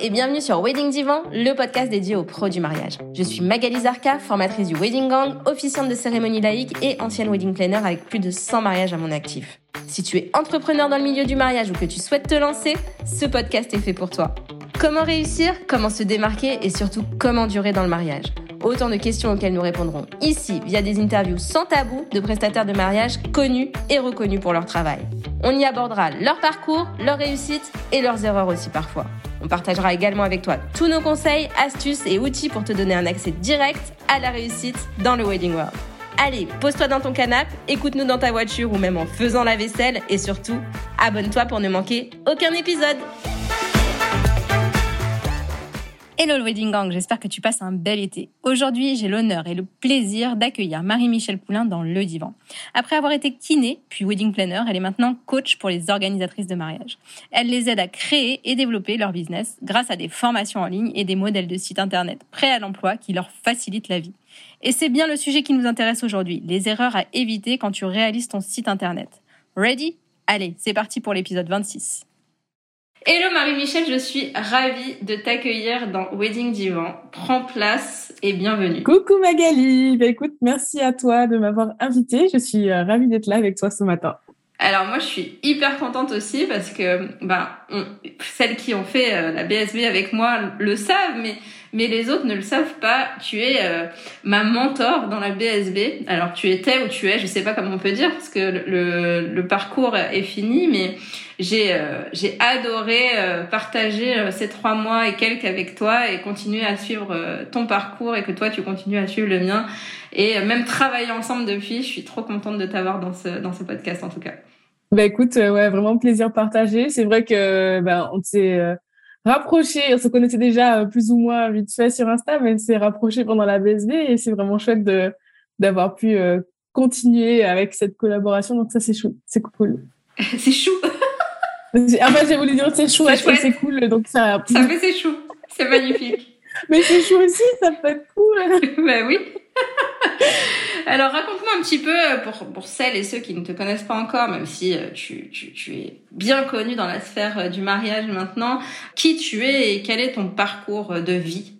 et bienvenue sur Wedding Divan, le podcast dédié aux pros du mariage. Je suis Magali Zarka, formatrice du Wedding Gang, officiante de cérémonie laïque et ancienne wedding planner avec plus de 100 mariages à mon actif. Si tu es entrepreneur dans le milieu du mariage ou que tu souhaites te lancer, ce podcast est fait pour toi. Comment réussir, comment se démarquer et surtout comment durer dans le mariage? Autant de questions auxquelles nous répondrons ici via des interviews sans tabou de prestataires de mariage connus et reconnus pour leur travail. On y abordera leur parcours, leurs réussites et leurs erreurs aussi parfois. On partagera également avec toi tous nos conseils, astuces et outils pour te donner un accès direct à la réussite dans le Wedding World. Allez, pose-toi dans ton canapé, écoute-nous dans ta voiture ou même en faisant la vaisselle et surtout, abonne-toi pour ne manquer aucun épisode. Hello le Wedding Gang, j'espère que tu passes un bel été. Aujourd'hui, j'ai l'honneur et le plaisir d'accueillir Marie-Michel Poulain dans le divan. Après avoir été kiné, puis wedding planner, elle est maintenant coach pour les organisatrices de mariage. Elle les aide à créer et développer leur business grâce à des formations en ligne et des modèles de sites internet prêts à l'emploi qui leur facilitent la vie. Et c'est bien le sujet qui nous intéresse aujourd'hui, les erreurs à éviter quand tu réalises ton site internet. Ready? Allez, c'est parti pour l'épisode 26. Hello Marie-Michel, je suis ravie de t'accueillir dans Wedding Divan. Prends place et bienvenue. Coucou Magali, bah, écoute, merci à toi de m'avoir invitée. Je suis euh, ravie d'être là avec toi ce matin. Alors moi je suis hyper contente aussi parce que ben celles qui ont fait euh, la BSB avec moi le savent mais mais les autres ne le savent pas. Tu es euh, ma mentor dans la BSB. Alors tu étais ou tu es, je sais pas comment on peut dire parce que le, le parcours est fini, mais j'ai euh, j'ai adoré euh, partager ces trois mois et quelques avec toi et continuer à suivre ton parcours et que toi tu continues à suivre le mien et même travailler ensemble depuis. Je suis trop contente de t'avoir dans ce dans ce podcast en tout cas. Bah écoute, ouais, vraiment plaisir partagé. C'est vrai que ben on s'est rapproché. On se connaissait déjà euh, plus ou moins vite fait sur Insta, mais on s'est rapproché pendant la BSB et c'est vraiment chouette de d'avoir pu euh, continuer avec cette collaboration. Donc ça, c'est chou, c'est cool. c'est chou. en fait, j'ai voulu dire c'est chou, c'est cool. Donc ça. Ça fait c'est chou. C'est magnifique. mais c'est chou aussi, ça peut être cool. bah oui. Alors raconte-moi un petit peu, euh, pour, pour celles et ceux qui ne te connaissent pas encore, même si euh, tu, tu, tu es bien connu dans la sphère euh, du mariage maintenant, qui tu es et quel est ton parcours de vie?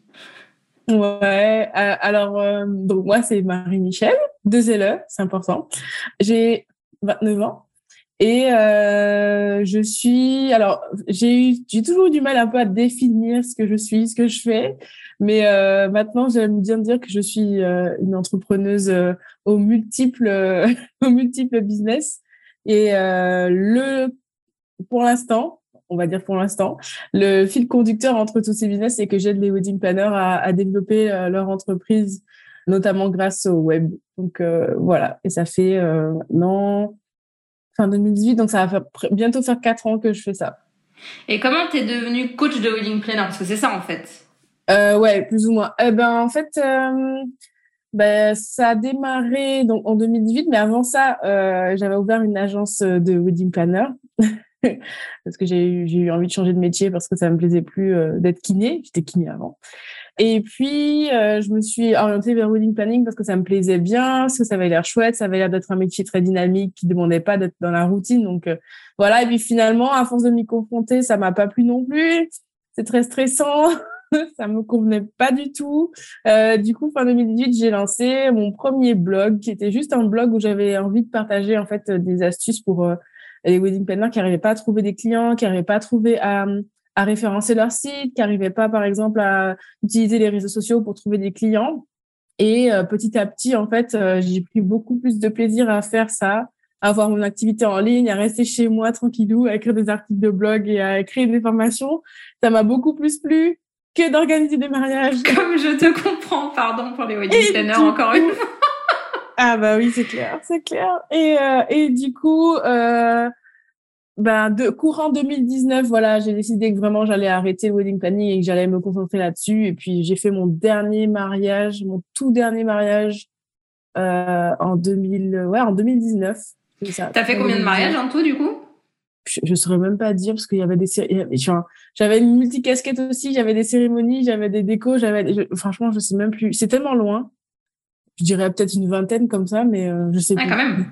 Ouais, alors donc moi c'est Marie-Michel, deux LE, c'est important. J'ai 29 ans et je suis alors j'ai eu j'ai toujours eu du mal un peu à définir ce que je suis, ce que je fais. Mais euh, maintenant, j'aime bien dire que je suis euh, une entrepreneuse euh, aux multiples, aux multiples business. Et le, pour l'instant, on va dire pour l'instant, le fil conducteur entre tous ces business, c'est que j'aide les wedding planners à, à développer leur entreprise, notamment grâce au web. Donc voilà, et ça fait non fin 2018, donc ça va faire, bientôt faire quatre ans que je fais ça. Et comment t'es devenue coach de wedding planner? Parce que c'est ça en fait. Euh, ouais, plus ou moins. Eh ben, en fait, euh, ben, ça a démarré donc en 2018, mais avant ça, euh, j'avais ouvert une agence de wedding planner parce que j'ai eu, j'ai eu envie de changer de métier parce que ça me plaisait plus euh, d'être kiné. J'étais kiné avant. Et puis, euh, je me suis orientée vers wedding planning parce que ça me plaisait bien, parce que ça avait l'air chouette, ça avait l'air d'être un métier très dynamique qui demandait pas d'être dans la routine. Donc voilà. Et puis finalement, à force de m'y confronter, ça m'a pas plu non plus. C'est très stressant. ça me convenait pas du tout. Euh, du coup, fin 2018, j'ai lancé mon premier blog, qui était juste un blog où j'avais envie de partager en fait des astuces pour euh, les wedding planners qui n'arrivaient pas à trouver des clients, qui n'arrivaient pas à trouver à, à référencer leur site, qui n'arrivaient pas, par exemple, à utiliser les réseaux sociaux pour trouver des clients. Et euh, petit à petit, en fait, euh, j'ai pris beaucoup plus de plaisir à faire ça, à avoir mon activité en ligne, à rester chez moi tranquillou, à écrire des articles de blog et à écrire des formations. Ça m'a beaucoup plus plu que d'organiser des mariages. Comme je te comprends, pardon pour les wedding planners encore une fois. ah bah oui, c'est clair, c'est clair. Et, euh, et du coup, euh, ben de courant 2019, voilà, j'ai décidé que vraiment j'allais arrêter le wedding planning et que j'allais me concentrer là-dessus. Et puis j'ai fait mon dernier mariage, mon tout dernier mariage euh, en 2000, ouais, en 2019. T'as fait combien de mariages en tout du coup? Je, ne saurais même pas dire parce qu'il y avait des j'avais une multicasquette aussi, j'avais des cérémonies, j'avais des décos, j'avais franchement, je sais même plus, c'est tellement loin. Je dirais peut-être une vingtaine comme ça mais euh, je sais ah, quand même.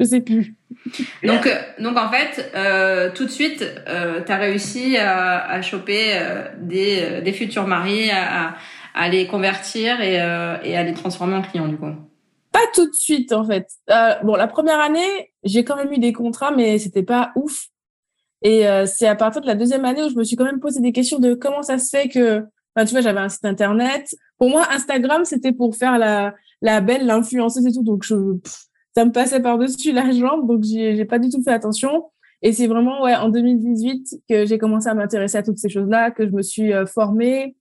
Je sais plus. donc, donc en fait, tout de suite, tu as réussi à, à choper des, des futurs mariés, à, à, les convertir et, et à les transformer en clients du coup. Pas tout de suite en fait. bon, la première année, j'ai quand même eu des contrats, mais c'était pas ouf. Et c'est à partir de la deuxième année où je me suis quand même posé des questions de comment ça se fait que Enfin, tu vois, j'avais un site internet. Pour moi, Instagram, c'était pour faire la, la belle, l'influenceuse et tout. Donc, je, ça me passait par-dessus la jambe. Donc, j'ai pas du tout fait attention. Et c'est vraiment, ouais, en 2018 que j'ai commencé à m'intéresser à toutes ces choses-là, que je me suis euh, formée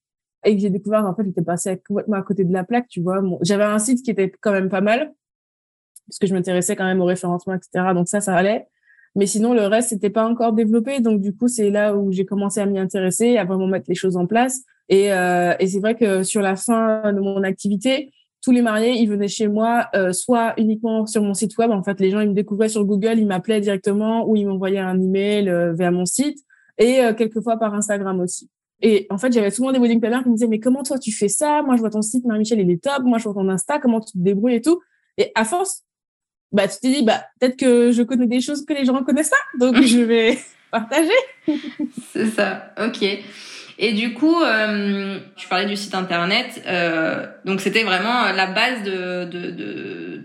et que j'ai découvert, en fait, j'étais passée complètement à côté de la plaque, tu vois. J'avais un site qui était quand même pas mal parce que je m'intéressais quand même au référencement, etc. Donc, ça, ça allait. Mais sinon, le reste, c'était pas encore développé. Donc, du coup, c'est là où j'ai commencé à m'y intéresser, à vraiment mettre les choses en place. Et, euh, et c'est vrai que sur la fin de mon activité, tous les mariés, ils venaient chez moi, euh, soit uniquement sur mon site web. En fait, les gens, ils me découvraient sur Google, ils m'appelaient directement ou ils m'envoyaient un email euh, vers mon site et euh, quelquefois par Instagram aussi. Et en fait, j'avais souvent des wedding planners qui me disaient, mais comment toi tu fais ça? Moi, je vois ton site, Marie-Michel, il est top. Moi, je vois ton Insta, comment tu te débrouilles et tout. Et à force, bah, tu t'es dit, bah, peut-être que je connais des choses que les gens ne connaissent pas. Donc, je vais partager. C'est ça. OK. Et du coup, euh, tu parlais du site internet. Euh, donc, c'était vraiment la base de, de, de,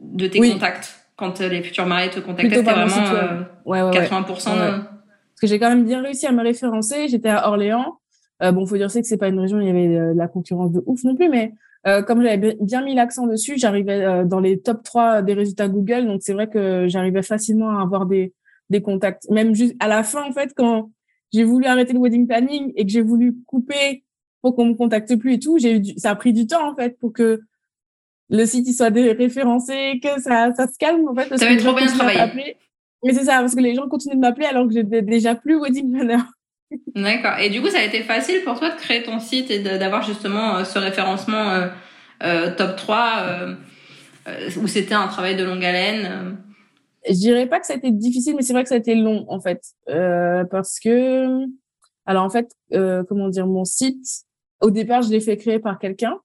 de tes contacts. Quand les futurs mariés te contactaient, c'était vraiment euh, ouais, ouais, 80%. Parce que j'ai quand même bien réussi à me référencer. J'étais à Orléans. Euh, bon, faut dire c'est que c'est pas une région où il y avait de la concurrence de ouf non plus, mais euh, comme j'avais bien mis l'accent dessus, j'arrivais euh, dans les top 3 des résultats Google. Donc, c'est vrai que j'arrivais facilement à avoir des, des contacts. Même juste à la fin, en fait, quand j'ai voulu arrêter le wedding planning et que j'ai voulu couper pour qu'on me contacte plus et tout, j'ai eu ça a pris du temps, en fait, pour que le site il soit référencé, que ça, ça se calme, en fait. Parce ça va trop bien travailler. Mais c'est ça, parce que les gens continuent de m'appeler alors que j'étais déjà plus wedding planner. D'accord. Et du coup, ça a été facile pour toi de créer ton site et d'avoir justement euh, ce référencement euh, euh, top 3 euh, euh, où c'était un travail de longue haleine Je dirais pas que ça a été difficile, mais c'est vrai que ça a été long en fait. parce que, alors en fait, comment dire, mon site, au départ, je l'ai fait créer par quelqu'un.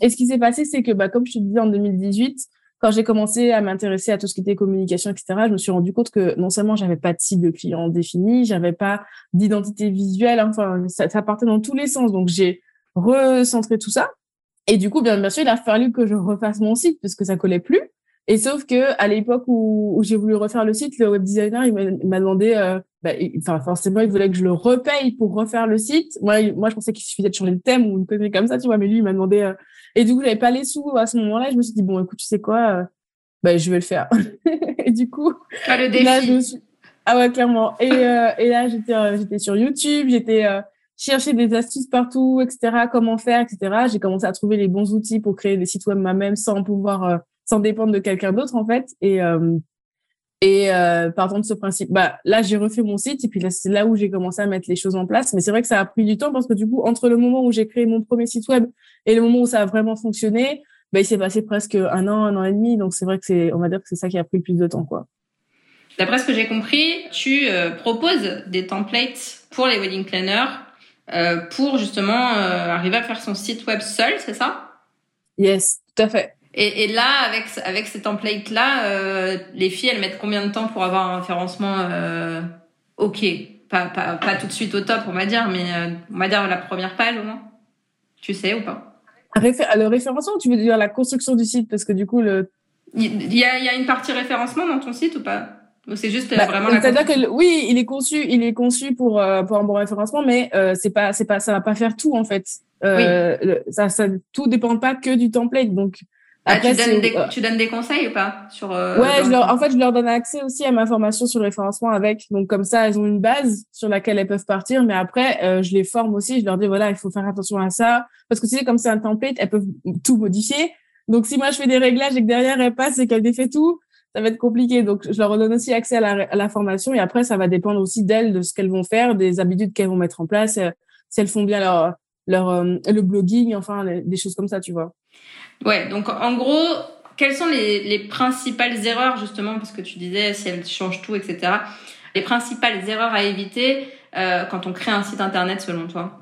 Et ce qui s'est passé, c'est que, bah, comme je te disais en 2018, quand j'ai commencé à m'intéresser à tout ce qui était communication, etc., je me suis rendu compte que non seulement j'avais pas de cible client définie, j'avais pas d'identité visuelle, enfin, ça, ça, partait dans tous les sens. Donc, j'ai recentré tout ça. Et du coup, bien, bien sûr, il a fallu que je refasse mon site parce que ça collait plus. Et sauf que à l'époque où, où j'ai voulu refaire le site, le web designer, il m'a demandé, euh, bah, enfin forcément, il voulait que je le repaye pour refaire le site. Moi, moi, je pensais qu'il suffisait de changer le thème ou une connerie comme ça, tu vois. Mais lui, il m'a demandé, euh, et du coup, j'avais pas les sous à ce moment-là. Je me suis dit, bon, écoute, tu sais quoi, euh, bah, je vais le faire. et du coup, ah, le défi. là, je suis... ah ouais, clairement. Et, euh, et là, j'étais, euh, j'étais sur YouTube, j'étais euh, chercher des astuces partout, etc. Comment faire, etc. J'ai commencé à trouver les bons outils pour créer des sites web moi-même sans pouvoir, sans dépendre de quelqu'un d'autre en fait. Et et euh, partant de ce principe, bah là j'ai refait mon site et puis là c'est là où j'ai commencé à mettre les choses en place. Mais c'est vrai que ça a pris du temps parce que du coup entre le moment où j'ai créé mon premier site web et le moment où ça a vraiment fonctionné, bah il s'est passé presque un an, un an et demi. Donc c'est vrai que c'est, on va dire que c'est ça qui a pris le plus de temps quoi. D'après ce que j'ai compris, tu euh, proposes des templates pour les wedding planners euh, pour justement euh, arriver à faire son site web seul, c'est ça? Yes, tout à fait. Et, et, là, avec avec ces templates là, euh, les filles, elles mettent combien de temps pour avoir un référencement euh, ok, pas, pas pas tout de suite au top, on va dire, mais euh, on va dire la première page au moins. Tu sais ou pas? Le référencement, tu veux dire la construction du site, parce que du coup le. Il y a il y a une partie référencement dans ton site ou pas? Ou c'est juste bah, vraiment la C'est-à-dire que oui, il est conçu, il est conçu pour euh, pour un bon référencement, mais euh, c'est pas c'est pas ça va pas faire tout en fait. Euh, oui. ça ça tout dépend pas que du template, donc ah, tu, donnes des, tu donnes des conseils ou pas sur euh, Ouais, je leur, en fait, je leur donne accès aussi à ma formation sur le référencement avec. Donc comme ça, elles ont une base sur laquelle elles peuvent partir. Mais après, euh, je les forme aussi. Je leur dis voilà, il faut faire attention à ça parce que tu sais, comme c'est un template, elles peuvent tout modifier. Donc si moi je fais des réglages et que derrière elles passent et qu'elles défait tout, ça va être compliqué. Donc je leur donne aussi accès à la, à la formation et après ça va dépendre aussi d'elles de ce qu'elles vont faire, des habitudes qu'elles vont mettre en place, euh, si elles font bien leur leur euh, le blogging, enfin des choses comme ça, tu vois. Ouais, donc en gros, quelles sont les, les principales erreurs justement, parce que tu disais si elles changent tout, etc. Les principales erreurs à éviter euh, quand on crée un site internet selon toi?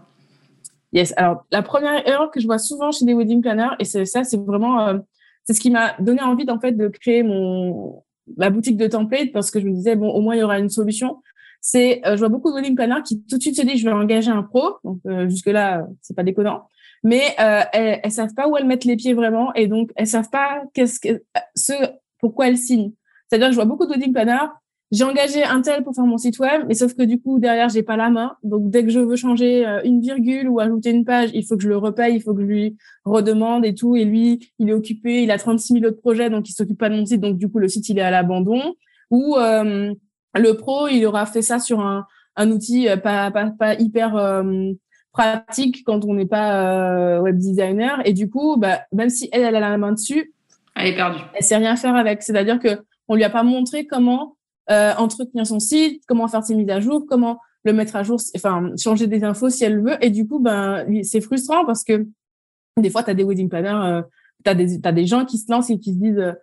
Yes. Alors la première erreur que je vois souvent chez des wedding planners, et c'est ça, c'est vraiment, euh, c'est ce qui m'a donné envie en fait de créer mon ma boutique de template parce que je me disais bon au moins il y aura une solution. C'est je vois beaucoup de wedding planners qui tout de suite se disent je vais engager un pro. Donc jusque là c'est pas déconnant mais euh, elles, elles savent pas où elles mettent les pieds vraiment et donc elles savent pas qu'est-ce que ce pourquoi elles signent. C'est-à-dire je vois beaucoup de wedding planners. J'ai engagé un tel pour faire mon site web, mais sauf que du coup derrière j'ai pas la main. Donc dès que je veux changer euh, une virgule ou ajouter une page, il faut que je le repaye, il faut que je lui redemande et tout. Et lui, il est occupé, il a 36 000 autres projets, donc il s'occupe pas de mon site. Donc du coup le site il est à l'abandon. Ou euh, le pro, il aura fait ça sur un, un outil euh, pas, pas, pas hyper pratique quand on n'est pas euh, web designer. Et du coup, bah, même si elle, elle a la main dessus, elle est perdue. Elle sait rien faire avec. C'est-à-dire que on lui a pas montré comment euh, entretenir son site, comment faire ses mises à jour, comment le mettre à jour, enfin changer des infos si elle le veut. Et du coup, ben c'est frustrant parce que des fois, tu as des wedding planners, euh, tu as des, as des gens qui se lancent et qui se disent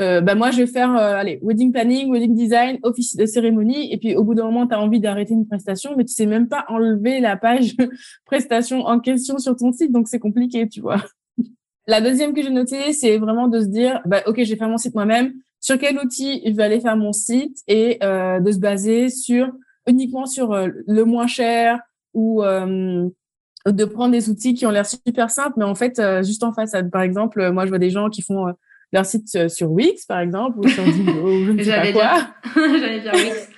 euh, euh, bah moi je vais faire euh, allez wedding planning, wedding design, office de cérémonie. Et puis au bout d'un moment tu as envie d'arrêter une prestation mais tu sais même pas enlever la page prestation en question sur ton site. Donc c'est compliqué, tu vois. La deuxième que j'ai notée, c'est vraiment de se dire bah OK, je vais faire mon site moi-même, sur quel outil je vais aller faire mon site et euh, de se baser sur uniquement sur euh, le moins cher ou de prendre des outils qui ont l'air super simples mais en fait juste en face par exemple, moi je vois des gens qui font leur site euh, sur Wix, par exemple, ou sur Divo, ou je ne sais pas quoi. J'allais dire Wix.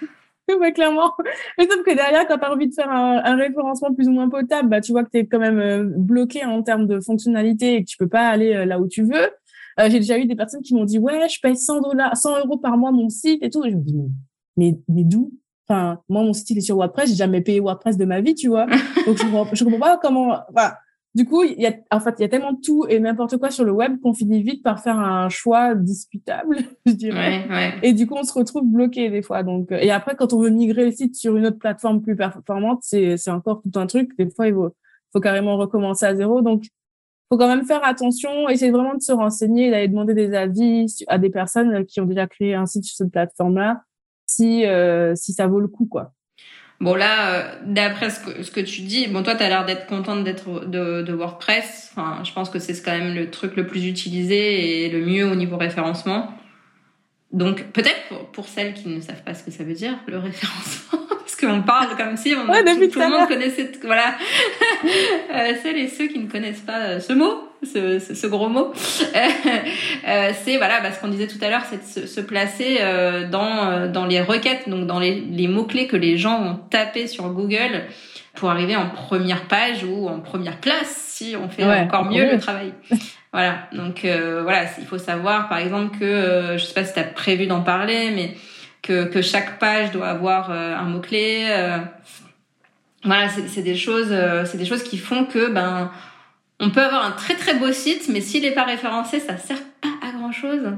ouais, clairement. Mais sauf que derrière, quand tu as envie de faire un, référencement plus ou moins potable, bah, tu vois que tu es quand même euh, bloqué en termes de fonctionnalité et que tu peux pas aller euh, là où tu veux. J'ai déjà eu des personnes qui m'ont dit, ouais, je paye 100 dollars, 100 euros par mois mon site et tout. Et je me dis, mais, mais, d'où? Enfin, moi, mon site, il est sur WordPress. J'ai jamais payé WordPress de ma vie, tu vois. Donc, je comprends, je comprends pas comment, enfin, du coup, il y a, en fait, il y a tellement tout et n'importe quoi sur le web qu'on finit vite par faire un choix discutable, je dirais. Ouais, ouais. Et du coup, on se retrouve bloqué des fois. Donc, et après, quand on veut migrer le site sur une autre plateforme plus performante, c'est, c'est encore tout un truc. Des fois, il faut, faut carrément recommencer à zéro. Donc, faut quand même faire attention, essayer vraiment de se renseigner, d'aller demander des avis à des personnes qui ont déjà créé un site sur cette plateforme-là, si, euh, si ça vaut le coup, quoi. Bon là, euh, d'après ce que, ce que tu dis, bon toi tu as l'air d'être contente d'être de, WordPress. Enfin, je pense que c'est quand même le truc le plus utilisé et le mieux au niveau référencement. Donc peut-être pour, pour, celles qui ne savent pas ce que ça veut dire le référencement, qu'on parle comme si on, ouais, tout, tout le monde connaissait. Voilà, euh, celles et ceux qui ne connaissent pas euh, ce mot, ce, ce, gros mot, euh, c'est voilà, bah, ce qu'on disait tout à l'heure, c'est de se, se placer euh, dans dans les requêtes, donc dans les, les mots clés que les gens ont tapés sur Google pour arriver en première page ou en première place si on fait encore mieux le travail. voilà, donc voilà, il faut savoir par exemple que je sais pas si tu as prévu d'en parler, mais que, que chaque page doit avoir un mot clé. voilà, c'est des choses, c'est des choses qui font que ben on peut avoir un très très beau site, mais s'il n'est pas référencé, ça sert pas à grand chose.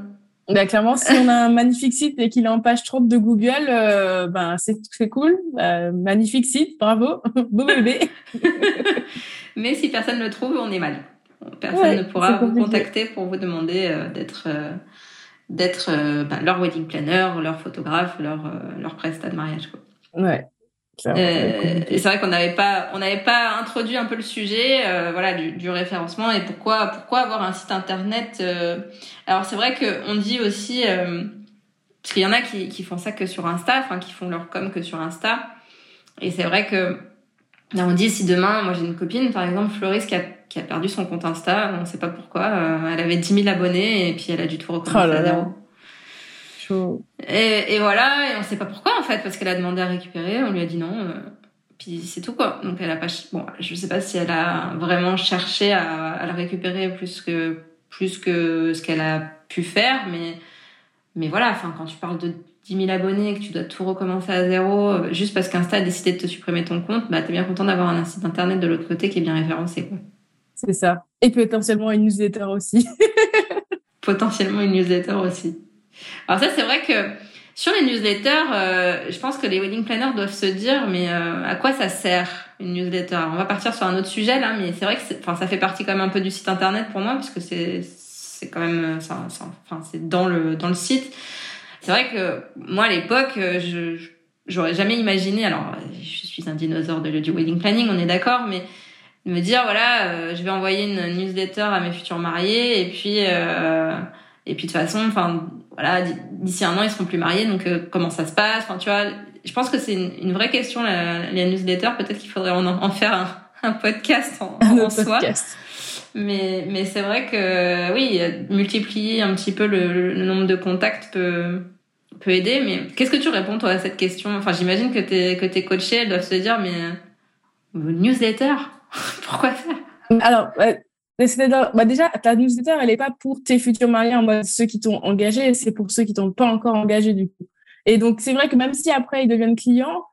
Bah, clairement, si on a un magnifique site et qu'il est en page 30 de Google, euh, ben c'est cool. Euh, magnifique site, bravo, beau bébé. mais si personne ne le trouve, on est mal. Personne ne pourra vous contacter pour vous demander euh, d'être d'être ben, leur wedding planner, leur photographe, leur leur prestat de mariage. Quoi. Ouais. Euh, et c'est vrai qu'on n'avait pas, on n'avait pas introduit un peu le sujet, euh, voilà, du, du, référencement et pourquoi, pourquoi avoir un site internet. Euh... Alors c'est vrai que on dit aussi, euh, parce qu'il y en a qui, qui font ça que sur Insta, enfin qui font leur com que sur Insta. Et c'est vrai que on dit si demain, moi j'ai une copine par exemple, Floris qui a, qui a perdu son compte Insta, on ne sait pas pourquoi, euh, elle avait 10 000 abonnés et puis elle a du tout recommencer oh à zéro. Et, et, voilà, et on sait pas pourquoi en fait, parce qu'elle a demandé à récupérer, on lui a dit non, euh, puis c'est tout quoi. Donc elle a pas, bon, je sais pas si elle a vraiment cherché à, à la récupérer plus que plus que ce qu'elle a pu faire, mais mais voilà, enfin quand tu parles de 10 000 abonnés et que tu dois tout recommencer à zéro, euh, juste parce qu'Insta a décidé de te supprimer ton compte, bah t'es bien content d'avoir un site internet de l'autre côté qui est bien référencé. C'est ça. Et potentiellement une newsletter aussi. potentiellement une newsletter aussi. Alors ça, c'est vrai que sur les newsletters, euh, je pense que les wedding planners doivent se dire, mais euh, à quoi ça sert une newsletter? On va partir sur un autre sujet là, mais c'est vrai que enfin, ça fait partie quand même un peu du site internet pour moi, puisque c'est c'est quand même, ça, enfin c'est dans le dans le site. C'est vrai que moi à l'époque, euh, je j'aurais jamais imaginé. Alors, je suis un dinosaure de, du wedding planning, on est d'accord, mais me dire voilà, euh, je vais envoyer une newsletter à mes futurs mariés et puis et puis de toute façon, enfin voilà, d'ici un an, ils seront plus mariés, donc comment ça se passe? Enfin, tu vois, je pense que c'est une, vraie question, la, la newsletter. Peut-être qu'il faudrait en, en faire un, un podcast en, en soi. Mais, mais c'est vrai que oui, multiplier un petit peu le, nombre de contacts peut, peut aider. Mais qu'est-ce que tu réponds toi à cette question? Enfin, j'imagine que tes que tes coachés elles doivent se dire mais euh, newsletter, pourquoi faire? Alors. bah déjà, ta newsletter, elle n'est pas pour tes futurs mariés en mode ceux qui t'ont engagé, c'est pour ceux qui t'ont pas encore engagé du coup. Et donc, c'est vrai que même si après ils deviennent clients,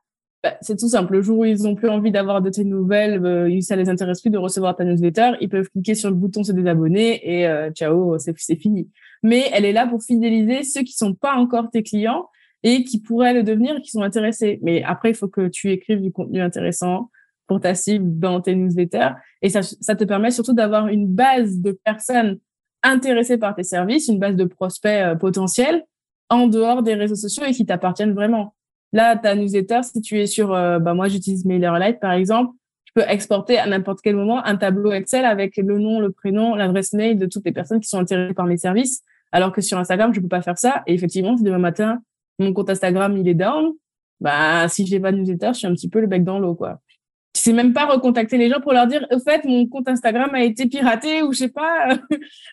bah, c'est tout simple. Le jour où ils ont plus envie d'avoir de tes nouvelles, euh, ça les intéresse plus de recevoir ta newsletter, ils peuvent cliquer sur le bouton se désabonner et euh, ciao, c'est fini. Mais elle est là pour fidéliser ceux qui sont pas encore tes clients et qui pourraient le devenir, qui sont intéressés. Mais après, il faut que tu écrives du contenu intéressant pour ta cible dans tes newsletters. Et ça, ça te permet surtout d'avoir une base de personnes intéressées par tes services, une base de prospects euh, potentiels en dehors des réseaux sociaux et qui t'appartiennent vraiment. Là, ta newsletter, si tu es sur, euh, bah, moi, j'utilise MailerLite, par exemple, tu peux exporter à n'importe quel moment un tableau Excel avec le nom, le prénom, l'adresse mail de toutes les personnes qui sont intéressées par mes services. Alors que sur Instagram, je peux pas faire ça. Et effectivement, si demain matin, mon compte Instagram, il est down, bah, si j'ai pas de newsletter, je suis un petit peu le bec dans l'eau, quoi. Tu sais même pas recontacter les gens pour leur dire au fait mon compte Instagram a été piraté ou je sais pas.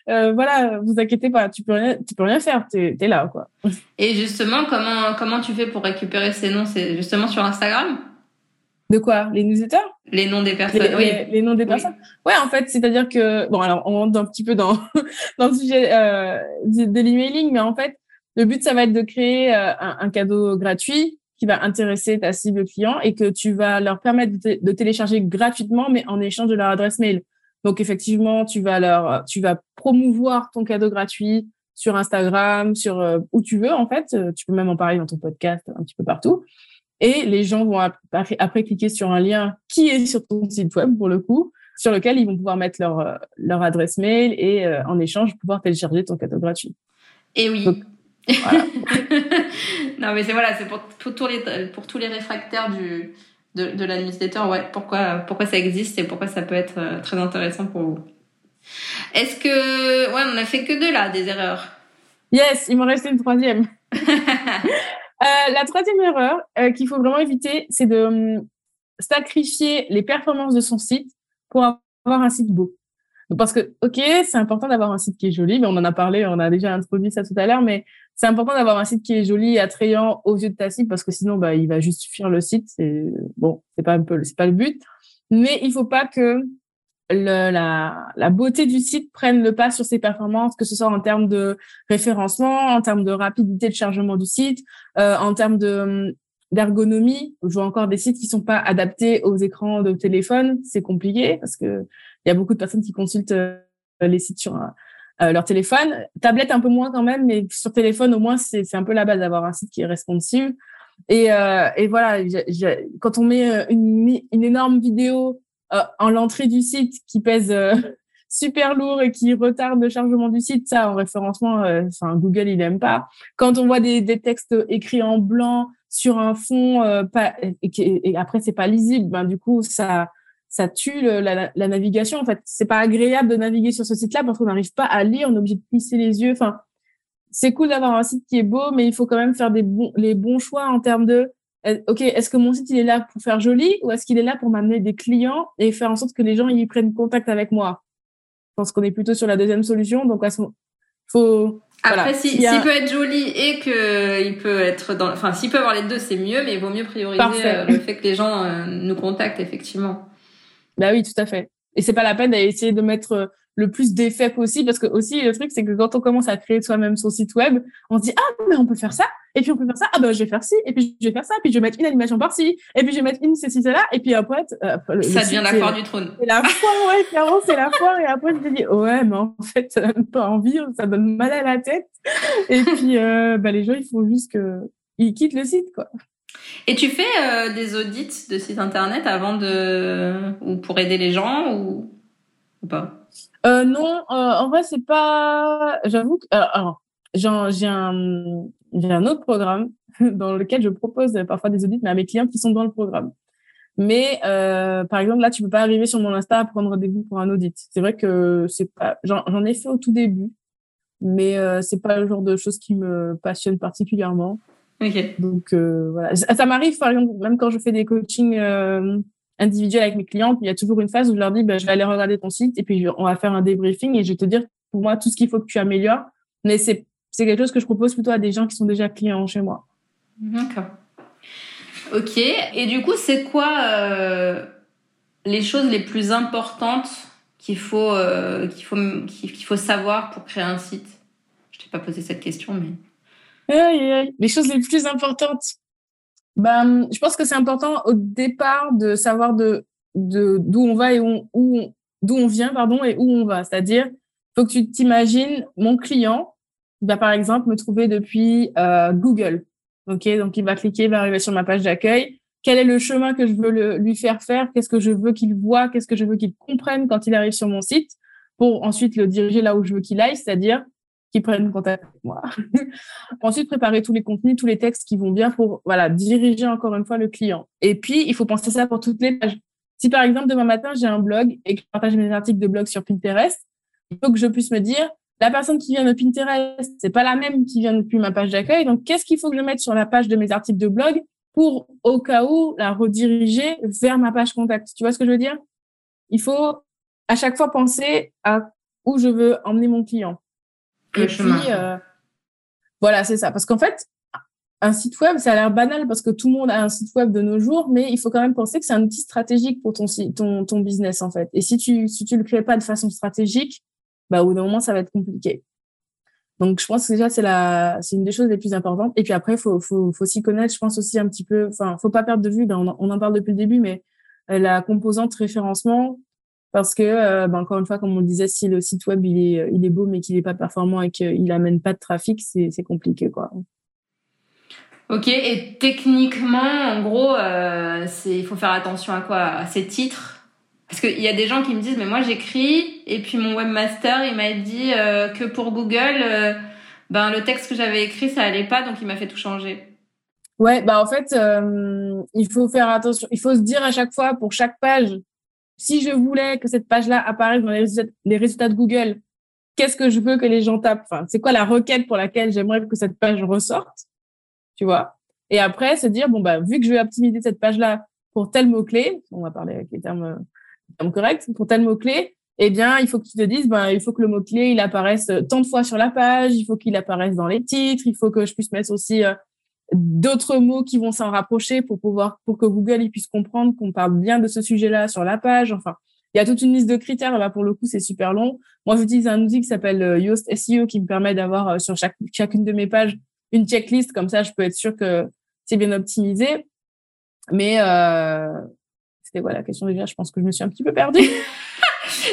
Euh, voilà vous inquiétez pas tu peux rien tu peux rien faire tu es, là quoi. Et justement comment comment tu fais pour récupérer ces noms? C'est justement sur Instagram? De quoi? Les newsletters? Les noms des personnes les, oui les, noms des personnes? Ouais en fait c'est à dire que bon alors on rentre un petit peu dans dans le sujet euh, de l'emailing mais en fait le but ça va être de créer euh, un, un cadeau gratuit qui va intéresser ta cible client et que tu vas leur permettre de, télécharger gratuitement, mais en échange de leur adresse mail. Donc effectivement, tu vas leur, tu vas promouvoir ton cadeau gratuit sur Instagram, sur euh, où tu veux en fait. Euh, tu peux même en parler dans ton podcast, un petit peu partout. Et les gens vont après, après cliquer sur un lien qui est sur ton site web pour le coup, sur lequel ils vont pouvoir mettre leur euh, leur adresse mail et en échange pouvoir télécharger ton cadeau gratuit. Et oui. non, mais c'est voilà, c'est pour, pour, tous les, pour tous les réfractaires du, de, de la newsletter, ouais, pourquoi, pourquoi ça existe et pourquoi ça peut être euh, très intéressant pour vous. Est-ce que, ouais, on a fait que deux là, des erreurs. Yes, il m'en reste une troisième. euh, la troisième erreur euh, qu'il faut vraiment éviter, c'est de hum, sacrifier les performances de son site pour avoir un site beau. Parce que, ok, c'est important d'avoir un site qui est joli, mais on en a parlé, on a déjà introduit ça tout à l'heure, mais c'est important d'avoir un site qui est joli et attrayant aux yeux de ta cible parce que sinon, bah, il va juste suffire le site. C'est bon, c'est pas un peu, c'est pas le but. Mais il faut pas que le, la, la beauté du site prenne le pas sur ses performances, que ce soit en termes de référencement, en termes de rapidité de chargement du site, euh, en termes de d'ergonomie. Je vois encore des sites qui sont pas adaptés aux écrans de téléphone. C'est compliqué parce que il y a beaucoup de personnes qui consultent euh, les sites sur euh, leur téléphone. Tablette un peu moins quand même, mais sur téléphone au moins c'est un peu la base d'avoir un site qui est responsive. Et, euh, et voilà, quand on met une, une énorme vidéo en l'entrée du site qui pèse super lourd et qui retarde le chargement du site, ça en référencement, enfin Google il aime pas. Quand on voit des, des textes écrits en blanc sur un fond pas, et, et, après c'est pas lisible, ben du coup ça ça tue la, la, navigation. En fait, c'est pas agréable de naviguer sur ce site-là parce qu'on n'arrive pas à lire, on est obligé de plisser les yeux. Enfin, c'est cool d'avoir un site qui est beau, mais il faut quand même faire des bons, les bons choix en termes de, euh, ok, est-ce que mon site il est là pour faire joli ou est-ce qu'il est là pour m'amener des clients et faire en sorte que les gens y prennent contact avec moi? Je pense qu'on est plutôt sur la deuxième solution. Donc, à ce faut après, s'il peut être joli et que il peut être dans, enfin, s'il peut avoir les deux, c'est mieux, mais il vaut mieux prioriser euh, le fait que les gens euh, nous contactent effectivement. Bah oui, tout à fait. Et c'est pas la peine d'essayer de mettre euh, le plus d'effets possible parce que aussi le truc c'est que quand on commence à créer soi-même son site web, on se dit ah mais on peut faire ça et puis on peut faire ça ah ben je vais faire ci et puis je vais faire ça et puis je vais mettre une animation par-ci et puis je vais mettre une ceci cela et puis après euh, ça devient la foire du trône. C'est la foire ouais clairement c'est la foire et après je me dis ouais mais en fait ça donne pas envie ça donne mal à la tête et puis euh, bah les gens ils font juste que ils quittent le site quoi. Et tu fais euh, des audits de sites internet avant de ou pour aider les gens ou, ou pas? Euh, Non, euh, en vrai c'est pas. J'avoue que alors j'ai un j'ai un autre programme dans lequel je propose parfois des audits, mais à mes clients qui sont dans le programme. Mais euh, par exemple là, tu peux pas arriver sur mon Insta à prendre rendez-vous pour un audit. C'est vrai que c'est pas. J'en ai fait au tout début mais euh, c'est pas le genre de choses qui me passionne particulièrement. Ok. Donc euh, voilà, ça, m'arrive par exemple même quand je fais des coachings individuels avec mes clientes, il y a toujours une phase où je leur dis, ben, je vais aller regarder ton site et puis on va faire un débriefing et je vais te dire pour moi tout ce qu'il faut que tu améliores. Mais c'est c'est quelque chose que je propose plutôt à des gens qui sont déjà clients chez moi. D'accord. Ok. Et du coup, c'est quoi euh, les choses les plus importantes qu'il faut, euh, qu'il faut, qu'il faut savoir pour créer un site? Je t'ai pas posé cette question, mais. Les choses les plus importantes. Ben, je pense que c'est important au départ de savoir de d'où on va et où, où d'où on vient pardon et où on va. C'est-à-dire, faut que tu t'imagines mon client va par exemple me trouver depuis euh, Google. Ok, donc il va cliquer, il va arriver sur ma page d'accueil. Quel est le chemin que je veux lui faire faire? Qu'est-ce que je veux qu'il voit? Qu'est-ce que je veux qu'il comprenne quand il arrive sur mon site? Pour ensuite le diriger là où je veux qu'il aille, c'est-à-dire qu'il prenne contact avec moi. ensuite préparer tous les contenus, tous les textes qui vont bien pour voilà diriger encore une fois le client. Et puis il faut penser ça pour toutes les pages. Si par exemple demain matin j'ai un blog et que je partage mes articles de blog sur Pinterest, il faut que je puisse me dire la personne qui vient de Pinterest, c'est pas la même qui vient depuis ma page d'accueil. Donc, qu'est-ce qu'il faut que je mette sur la page de mes articles de blog pour, au cas où, la rediriger vers ma page contact? Tu vois ce que je veux dire? Il faut à chaque fois penser à où je veux emmener mon client. Et puis, euh, voilà, c'est ça. Parce qu'en fait, un site web, ça a l'air banal parce que tout le monde a un site web de nos jours, mais il faut quand même penser que c'est un outil stratégique pour ton, ton, ton business, en fait. Et si tu, si tu le crées pas de façon stratégique, bah, au bout d'un moment, ça va être compliqué. Donc, je pense que déjà, c'est la, c'est une des choses les plus importantes. Et puis après, faut, faut, faut s'y connaître. Je pense aussi un petit peu, enfin, faut pas perdre de vue, ben, on, en parle depuis le début, mais euh, la composante référencement, parce que, euh, ben, encore une fois, comme on le disait, si le site web, il est, il est beau, mais qu'il n'est pas performant et qu'il amène pas de trafic, c'est, compliqué, quoi. Ok, et techniquement, en gros, euh, il faut faire attention à quoi? À ces titres? Parce qu'il y a des gens qui me disent, mais moi j'écris, et puis mon webmaster, il m'a dit euh, que pour Google, euh, ben, le texte que j'avais écrit, ça allait pas, donc il m'a fait tout changer. Ouais, bah en fait, euh, il faut faire attention. Il faut se dire à chaque fois, pour chaque page, si je voulais que cette page-là apparaisse dans les résultats, de Google, qu'est-ce que je veux que les gens tapent? Enfin, C'est quoi la requête pour laquelle j'aimerais que cette page ressorte? Tu vois? Et après, se dire, bon, bah, vu que je vais optimiser cette page-là pour tel mot-clé, on va parler avec les termes correct pour tel mot-clé, eh bien, il faut que tu te dises, ben, il faut que le mot-clé, il apparaisse tant de fois sur la page, il faut qu'il apparaisse dans les titres, il faut que je puisse mettre aussi euh, d'autres mots qui vont s'en rapprocher pour pouvoir, pour que Google, il puisse comprendre qu'on parle bien de ce sujet-là sur la page. Enfin, il y a toute une liste de critères. Là, pour le coup, c'est super long. Moi, j'utilise un outil qui s'appelle euh, Yoast SEO qui me permet d'avoir euh, sur chaque, chacune de mes pages une checklist. Comme ça, je peux être sûr que c'est bien optimisé. Mais, euh, c'était quoi la question déjà? Je pense que je me suis un petit peu perdue.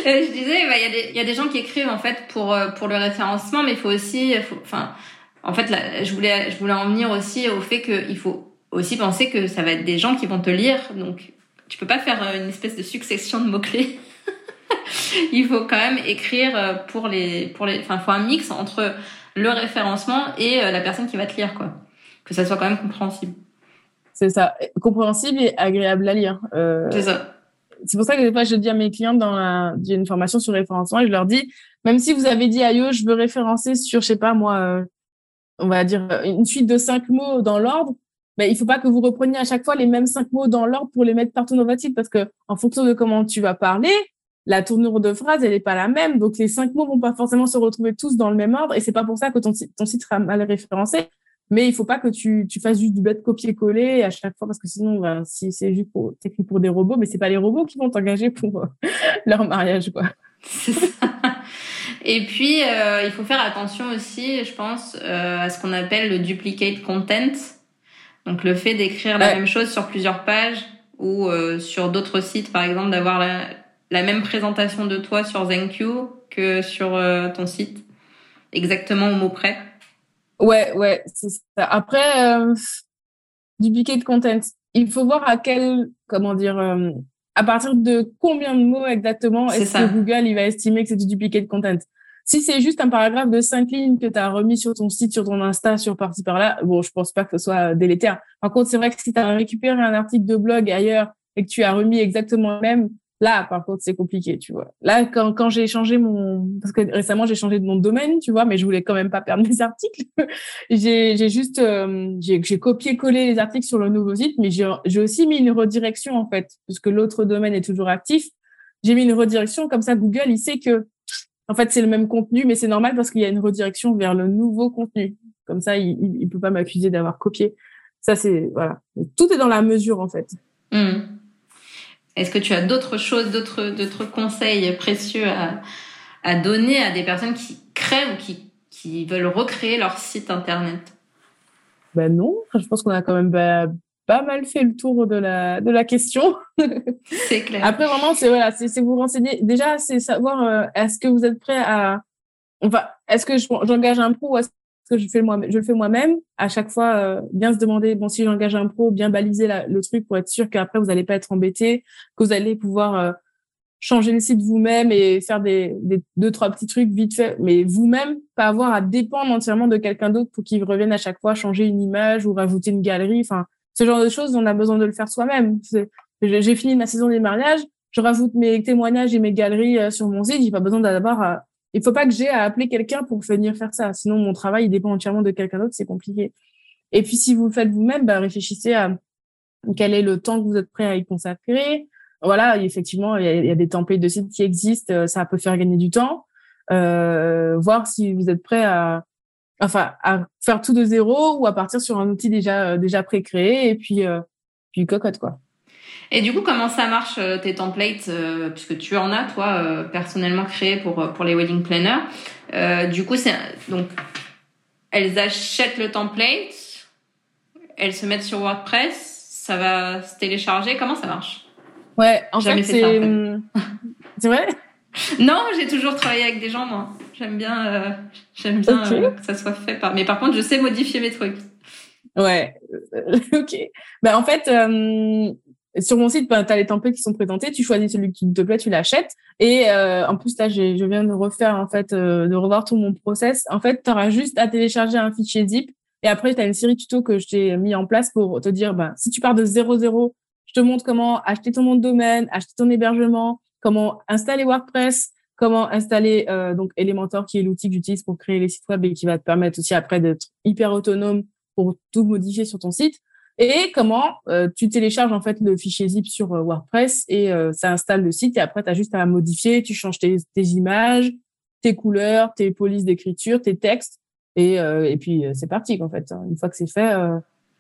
Euh, je disais, bah, il y, a des gens qui écrivent en fait pour pour le référencement, mais il faut aussi, enfin, en fait, là, je voulais je voulais en venir aussi au fait qu'il faut aussi penser que ça va être des gens qui vont te lire, donc tu peux pas faire euh, une espèce de succession de mots clés. il faut quand même écrire pour les pour les, enfin, faut un mix entre le référencement et la personne qui va te lire, quoi, que ça soit quand même compréhensible. C'est ça, compréhensible et agréable à lire. Euh, c'est ça. C'est pour ça que des fois, je dis à mes clients dans la, une formation sur référencement et je leur dis, même si vous avez dit à eux, je veux référencer sur, je sais pas moi, euh, on va dire une suite de cinq mots dans l'ordre, mais il faut pas que vous repreniez à chaque fois les mêmes cinq mots dans l'ordre pour les mettre partout dans votre site parce que en fonction de comment tu vas parler, la tournure de phrase, elle n'est pas la même. Donc, les cinq mots vont pas forcément se retrouver tous dans le même ordre et c'est pas pour ça que ton, ton site sera mal référencé. Mais il faut pas que tu, tu fasses juste du bête copier-coller à chaque fois parce que sinon, ben, si c'est juste pour t'écris pour des robots, mais c'est pas les robots qui vont t'engager pour euh, leur mariage, quoi. Et puis, euh, il faut faire attention aussi, je pense, euh, à ce qu'on appelle le duplicate content. Donc, le fait d'écrire la même chose sur plusieurs pages ou sur d'autres sites, par exemple, d'avoir la, la, même présentation de toi sur ZenQ que sur ton site, exactement au mot près. Ouais, ouais, c'est ça. Après, euh, duplicate content. Il faut voir à quel, comment dire, euh, à partir de combien de mots exactement est-ce que Google il va estimer que c'est du duplicate content? Si c'est juste un paragraphe de cinq lignes que tu as remis sur ton site, sur ton Insta, sur parti par-là, bon, je pense pas que ce soit délétère. Par contre, c'est vrai que si tu as récupéré un article de blog ailleurs et que tu as remis exactement le même, Là, par contre, c'est compliqué, tu vois. Là, quand, j'ai changé mon, parce que récemment j'ai changé de de domaine, tu vois, mais je voulais quand même pas perdre mes articles. j'ai, juste, euh, j'ai, copié-collé les articles sur le nouveau site, mais j'ai, aussi mis une redirection en fait, parce que l'autre domaine est toujours actif. J'ai mis une redirection comme ça, Google, il sait que, en fait, c'est le même contenu, mais c'est normal parce qu'il y a une redirection vers le nouveau contenu. Comme ça, il, il, peut pas m'accuser d'avoir copié. Ça, c'est voilà, tout est dans la mesure en fait. Mmh. Est-ce que tu as d'autres choses, d'autres, d'autres conseils précieux à, à donner à des personnes qui créent ou qui, qui veulent recréer leur site internet? Ben non, je pense qu'on a quand même pas mal fait le tour de la de la question. C'est clair. Après vraiment c'est voilà, c'est vous renseigner déjà c'est savoir euh, est-ce que vous êtes prêt à enfin est-ce que j'engage un pro ou est-ce que je fais moi je le fais moi-même? À chaque fois euh, bien se demander bon si j'engage un pro bien baliser le truc pour être sûr qu'après vous n'allez pas être embêté que vous allez pouvoir euh, changer le site vous-même et faire des, des, deux trois petits trucs vite fait mais vous-même pas avoir à dépendre entièrement de quelqu'un d'autre pour qu'il revienne à chaque fois changer une image ou rajouter une galerie enfin ce genre de choses on a besoin de le faire soi-même j'ai fini ma saison des mariages je rajoute mes témoignages et mes galeries euh, sur mon site j'ai pas besoin d'abord il faut pas que j'ai à appeler quelqu'un pour venir faire ça. Sinon, mon travail, il dépend entièrement de quelqu'un d'autre. C'est compliqué. Et puis, si vous le faites vous-même, bah, réfléchissez à quel est le temps que vous êtes prêt à y consacrer. Voilà, effectivement, il y a, des templates de sites qui existent. Euh, ça peut faire gagner du temps. Euh, voir si vous êtes prêt à, enfin, à faire tout de zéro ou à partir sur un outil déjà, euh, déjà pré-créé et puis, euh, puis cocotte, quoi. Et du coup, comment ça marche euh, tes templates, euh, puisque tu en as toi euh, personnellement créé pour pour les wedding planners. du coup, c'est donc elles achètent le template, elles se mettent sur WordPress, ça va se télécharger. Comment ça marche? Ouais, en fait, c'est c'est vrai? Non, j'ai toujours travaillé avec des gens moi. J'aime bien j'aime bien que ça soit fait par. Mais par contre, je sais modifier mes trucs. Ouais, ok. Ben en fait, sur mon site, ben, tu as les templates qui sont présentés, tu choisis celui qui te plaît, tu l'achètes. Et euh, en plus, là, je viens de refaire, en fait, euh, de revoir tout mon process. En fait, tu auras juste à télécharger un fichier zip. Et après, tu as une série de tutos que je t'ai mis en place pour te dire, ben, si tu pars de 0-0, je te montre comment acheter ton nom de domaine, acheter ton hébergement, comment installer WordPress, comment installer euh, donc Elementor, qui est l'outil que j'utilise pour créer les sites web et qui va te permettre aussi après d'être hyper autonome pour tout modifier sur ton site et comment euh, tu télécharges en fait le fichier zip sur euh, WordPress et ça installe le site et après tu as juste à modifier, tu changes tes, tes, images, tes couleurs, tes polices d'écriture, tes textes et, et puis c'est parti en fait. Une fois que c'est fait,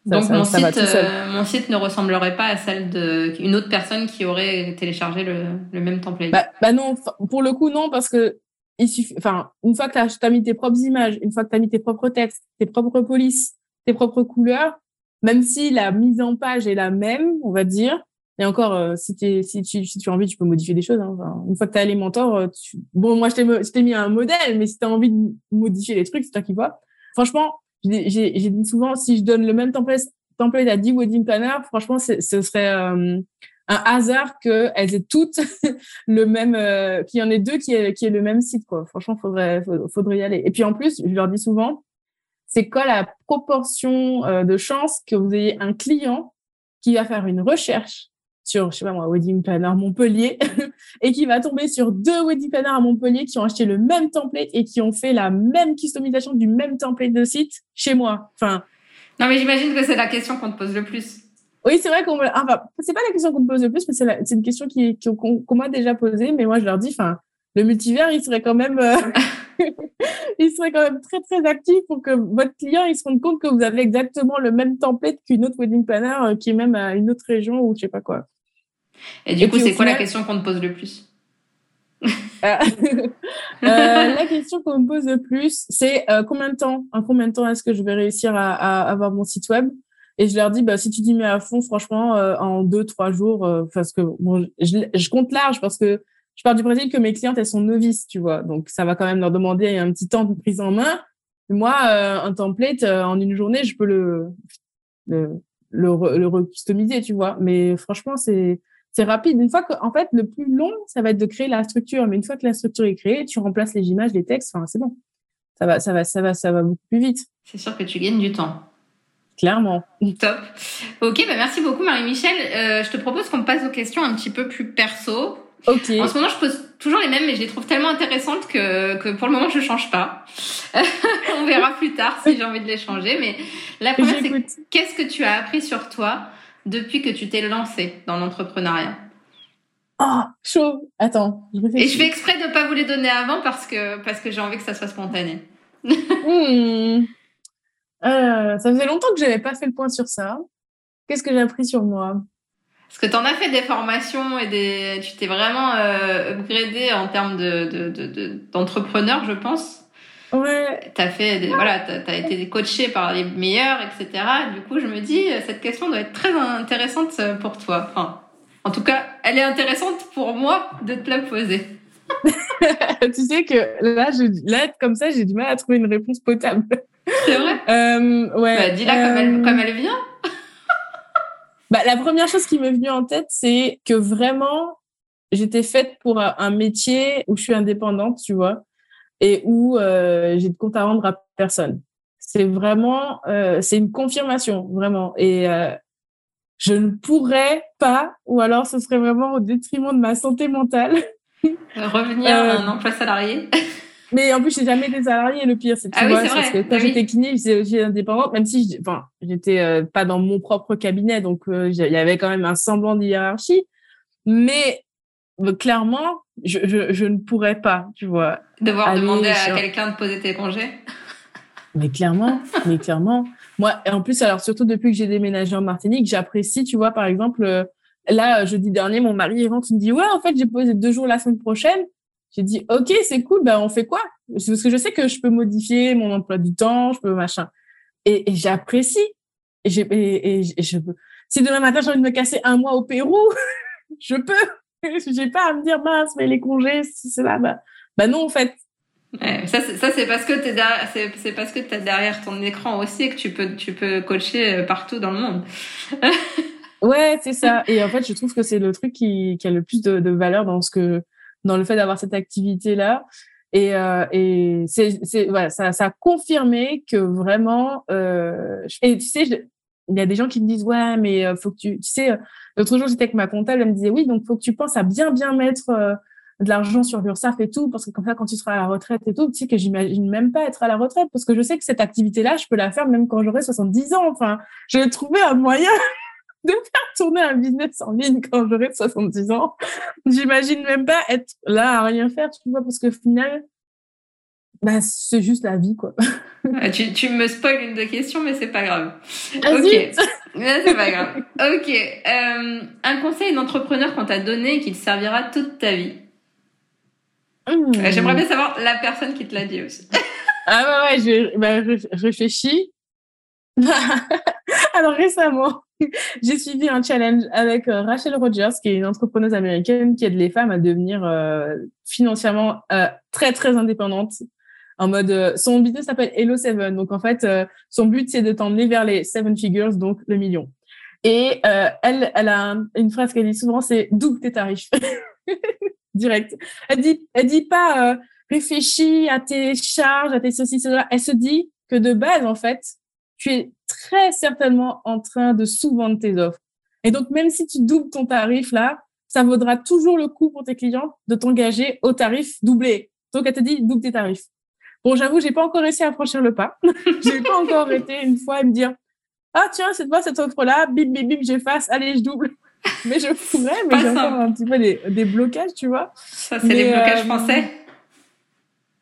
donc ça, mon, ça site, mon site ne ressemblerait pas à celle d'une autre personne qui aurait téléchargé le, le même template. Bah, bah, non, pour le coup non parce que il suffit, enfin une fois que tu as, mis tes propres images, une fois que tu as mis tes propres textes, tes propres polices, tes propres couleurs, même si la mise en page est la même, on va dire. Et encore, euh, si, si, tu, si tu as envie, tu peux modifier des choses. Hein. une fois que tu as Elementor, euh, tu... bon, moi, je t'ai mis un modèle, mais si tu as envie de modifier les trucs, c'est toi qui vois. Franchement, j'ai dit souvent, si je donne le même template, template à 10 wedding planners, franchement, ce serait euh, un hasard qu'elles aient toutes le même, qu'il y en ait deux qui aient, qui aient le même site. Quoi. Franchement, faudrait, faudrait y aller. Et puis en plus, je leur dis souvent, c'est quoi la proportion euh, de chances que vous ayez un client qui va faire une recherche sur, je sais pas moi, Wedding Planner Montpellier, et qui va tomber sur deux Wedding Planners à Montpellier qui ont acheté le même template et qui ont fait la même customisation du même template de site chez moi. Enfin. Non, mais j'imagine que c'est la question qu'on te pose le plus. Oui, c'est vrai qu'on enfin, c'est pas la question qu'on te pose le plus, mais c'est une question qui, qu'on m'a déjà posée, mais moi je leur dis, enfin, le multivers, il serait quand même, euh, il serait quand même très très actif pour que votre client il se rende compte que vous avez exactement le même template qu'une autre wedding planner euh, qui est même à une autre région ou je sais pas quoi. Et du coup, c'est quoi la question qu'on te pose le plus euh, La question qu'on me pose le plus, c'est euh, combien de temps, en combien de temps est-ce que je vais réussir à, à, avoir mon site web? Et je leur dis, bah, si tu dis mets à fond, franchement, euh, en deux trois jours, parce que bon, je, je compte large parce que je pars du principe que mes clientes, elles sont novices, tu vois. Donc, ça va quand même leur demander un petit temps de prise en main. Moi, un template, en une journée, je peux le, le, le, le customiser, tu vois. Mais franchement, c'est, c'est rapide. Une fois que, en fait, le plus long, ça va être de créer la structure. Mais une fois que la structure est créée, tu remplaces les images, les textes. Enfin, c'est bon. Ça va, ça va, ça va, ça va beaucoup plus vite. C'est sûr que tu gagnes du temps. Clairement. Top. Ok, bah merci beaucoup Marie-Michel. Euh, je te propose qu'on passe aux questions un petit peu plus perso Ok. En ce moment, je pose toujours les mêmes, mais je les trouve tellement intéressantes que, que pour le moment, je change pas. On verra plus tard si j'ai envie de les changer. Mais la première, c'est qu'est-ce que tu as appris sur toi depuis que tu t'es lancé dans l'entrepreneuriat Oh, chaud. Attends, je. Et je fais exprès de ne pas vous les donner avant parce que, parce que j'ai envie que ça soit spontané. Hmm. Euh, ça faisait longtemps que j'avais pas fait le point sur ça. Qu'est-ce que j'ai appris sur moi? Parce que tu en as fait des formations et des, tu t'es vraiment euh, upgradé en termes de, d'entrepreneur, je pense. Ouais. T'as fait, des, voilà, t'as, as été coaché par les meilleurs, etc. Du coup, je me dis, cette question doit être très intéressante pour toi. Enfin, en tout cas, elle est intéressante pour moi de te la poser. tu sais que là, je, là, comme ça, j'ai du mal à trouver une réponse potable. C'est vrai? Euh, Ouais. Bah, dis-la comme, elle, comme elle vient. bah, la première chose qui m'est venue en tête, c'est que vraiment, j'étais faite pour un métier où je suis indépendante, tu vois, et où euh, j'ai de compte à rendre à personne. C'est vraiment, euh, c'est une confirmation, vraiment. Et euh, je ne pourrais pas, ou alors ce serait vraiment au détriment de ma santé mentale. Revenir à un emploi salarié. Mais en plus, j'ai jamais été salariée. Le pire, c'est ah oui, parce que quand ah j'étais kiné, j'étais indépendante, même si, enfin, j'étais euh, pas dans mon propre cabinet, donc euh, il y avait quand même un semblant de hiérarchie. Mais euh, clairement, je, je, je, ne pourrais pas, tu vois. Devoir demander à quelqu'un de poser tes congés? Mais clairement, mais clairement. Moi, en plus, alors surtout depuis que j'ai déménagé en Martinique, j'apprécie, tu vois, par exemple, là, jeudi dernier, mon mari rentre, il me dit, ouais, en fait, j'ai posé deux jours la semaine prochaine. J'ai dit, OK, c'est cool, ben, on fait quoi? Parce que je sais que je peux modifier mon emploi du temps, je peux machin. Et, et j'apprécie. Et, et, et, je peux. Si demain matin, j'ai envie de me casser un mois au Pérou, je peux. j'ai pas à me dire, mince, mais les congés, si c'est là, bah, bah non, en fait. Ouais, ça, c'est, parce que t'es derrière, c'est, parce que t'es derrière ton écran aussi et que tu peux, tu peux coacher euh, partout dans le monde. ouais, c'est ça. Et en fait, je trouve que c'est le truc qui, qui a le plus de, de valeur dans ce que, dans le fait d'avoir cette activité-là. Et, euh, et c'est, voilà, ça, ça a confirmé que vraiment, euh, et tu sais, il y a des gens qui me disent, ouais, mais faut que tu, tu sais, l'autre jour, j'étais avec ma comptable, elle me disait, oui, donc faut que tu penses à bien, bien mettre euh, de l'argent sur l'URSSAF et tout, parce que comme ça, quand tu seras à la retraite et tout, tu sais que j'imagine même pas être à la retraite, parce que je sais que cette activité-là, je peux la faire même quand j'aurai 70 ans. Enfin, je vais trouver un moyen de faire tourner un business en ligne quand j'aurai 70 ans. J'imagine même pas être là à rien faire, tu vois, parce que final, bah, c'est juste la vie, quoi. Ah, tu, tu me spoil une de questions, mais c'est pas grave. Ah, ok. C'est pas grave. Ok. Euh, un conseil d'entrepreneur qu'on t'a donné et qui te servira toute ta vie. Hmm. Euh, j'aimerais bien savoir la personne qui te l'a dit aussi. ah ouais, ouais, je, bah, je réfléchis. Alors récemment, j'ai suivi un challenge avec euh, Rachel Rogers, qui est une entrepreneuse américaine qui aide les femmes à devenir euh, financièrement euh, très très indépendantes. En mode, son business s'appelle Hello Seven. Donc en fait, son but c'est de t'emmener vers les seven figures, donc le million. Et elle, elle a une phrase qu'elle dit souvent, c'est double tes tarifs. Direct. Elle dit, elle dit pas réfléchis à tes charges, à tes ceci, cela. Elle se dit que de base en fait, tu es très certainement en train de sous-vendre tes offres. Et donc, même si tu doubles ton tarif là, ça vaudra toujours le coup pour tes clients de t'engager au tarif doublé. Donc, elle te dit double tes tarifs. Bon, j'avoue, j'ai pas encore réussi à franchir le pas. j'ai pas encore été une fois à me dire, ah, tiens, cette fois, cette offre-là, bim, bim, bim, j'efface, allez, je double. mais je pourrais, mais j'ai encore un petit peu des, des, blocages, tu vois. Ça, c'est des blocages euh, français?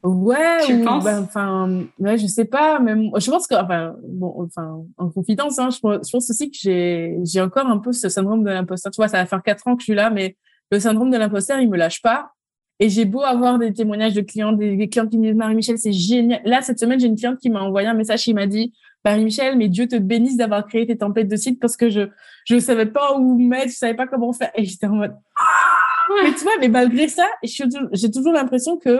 Ouais, tu penses? ben, enfin, ouais, je sais pas, même, je pense que, enfin, bon, enfin, en confidence, hein, je, je pense aussi que j'ai, j'ai encore un peu ce syndrome de l'imposteur. Tu vois, ça va faire quatre ans que je suis là, mais le syndrome de l'imposteur, il me lâche pas. Et j'ai beau avoir des témoignages de clients, des, clients qui me disent Marie-Michel, c'est génial. Là, cette semaine, j'ai une cliente qui m'a envoyé un message qui m'a dit Marie-Michel, mais Dieu te bénisse d'avoir créé tes templates de site parce que je je savais pas où mettre, je savais pas comment faire. Et j'étais en mode ah! mais tu vois, mais malgré ça, j'ai toujours l'impression que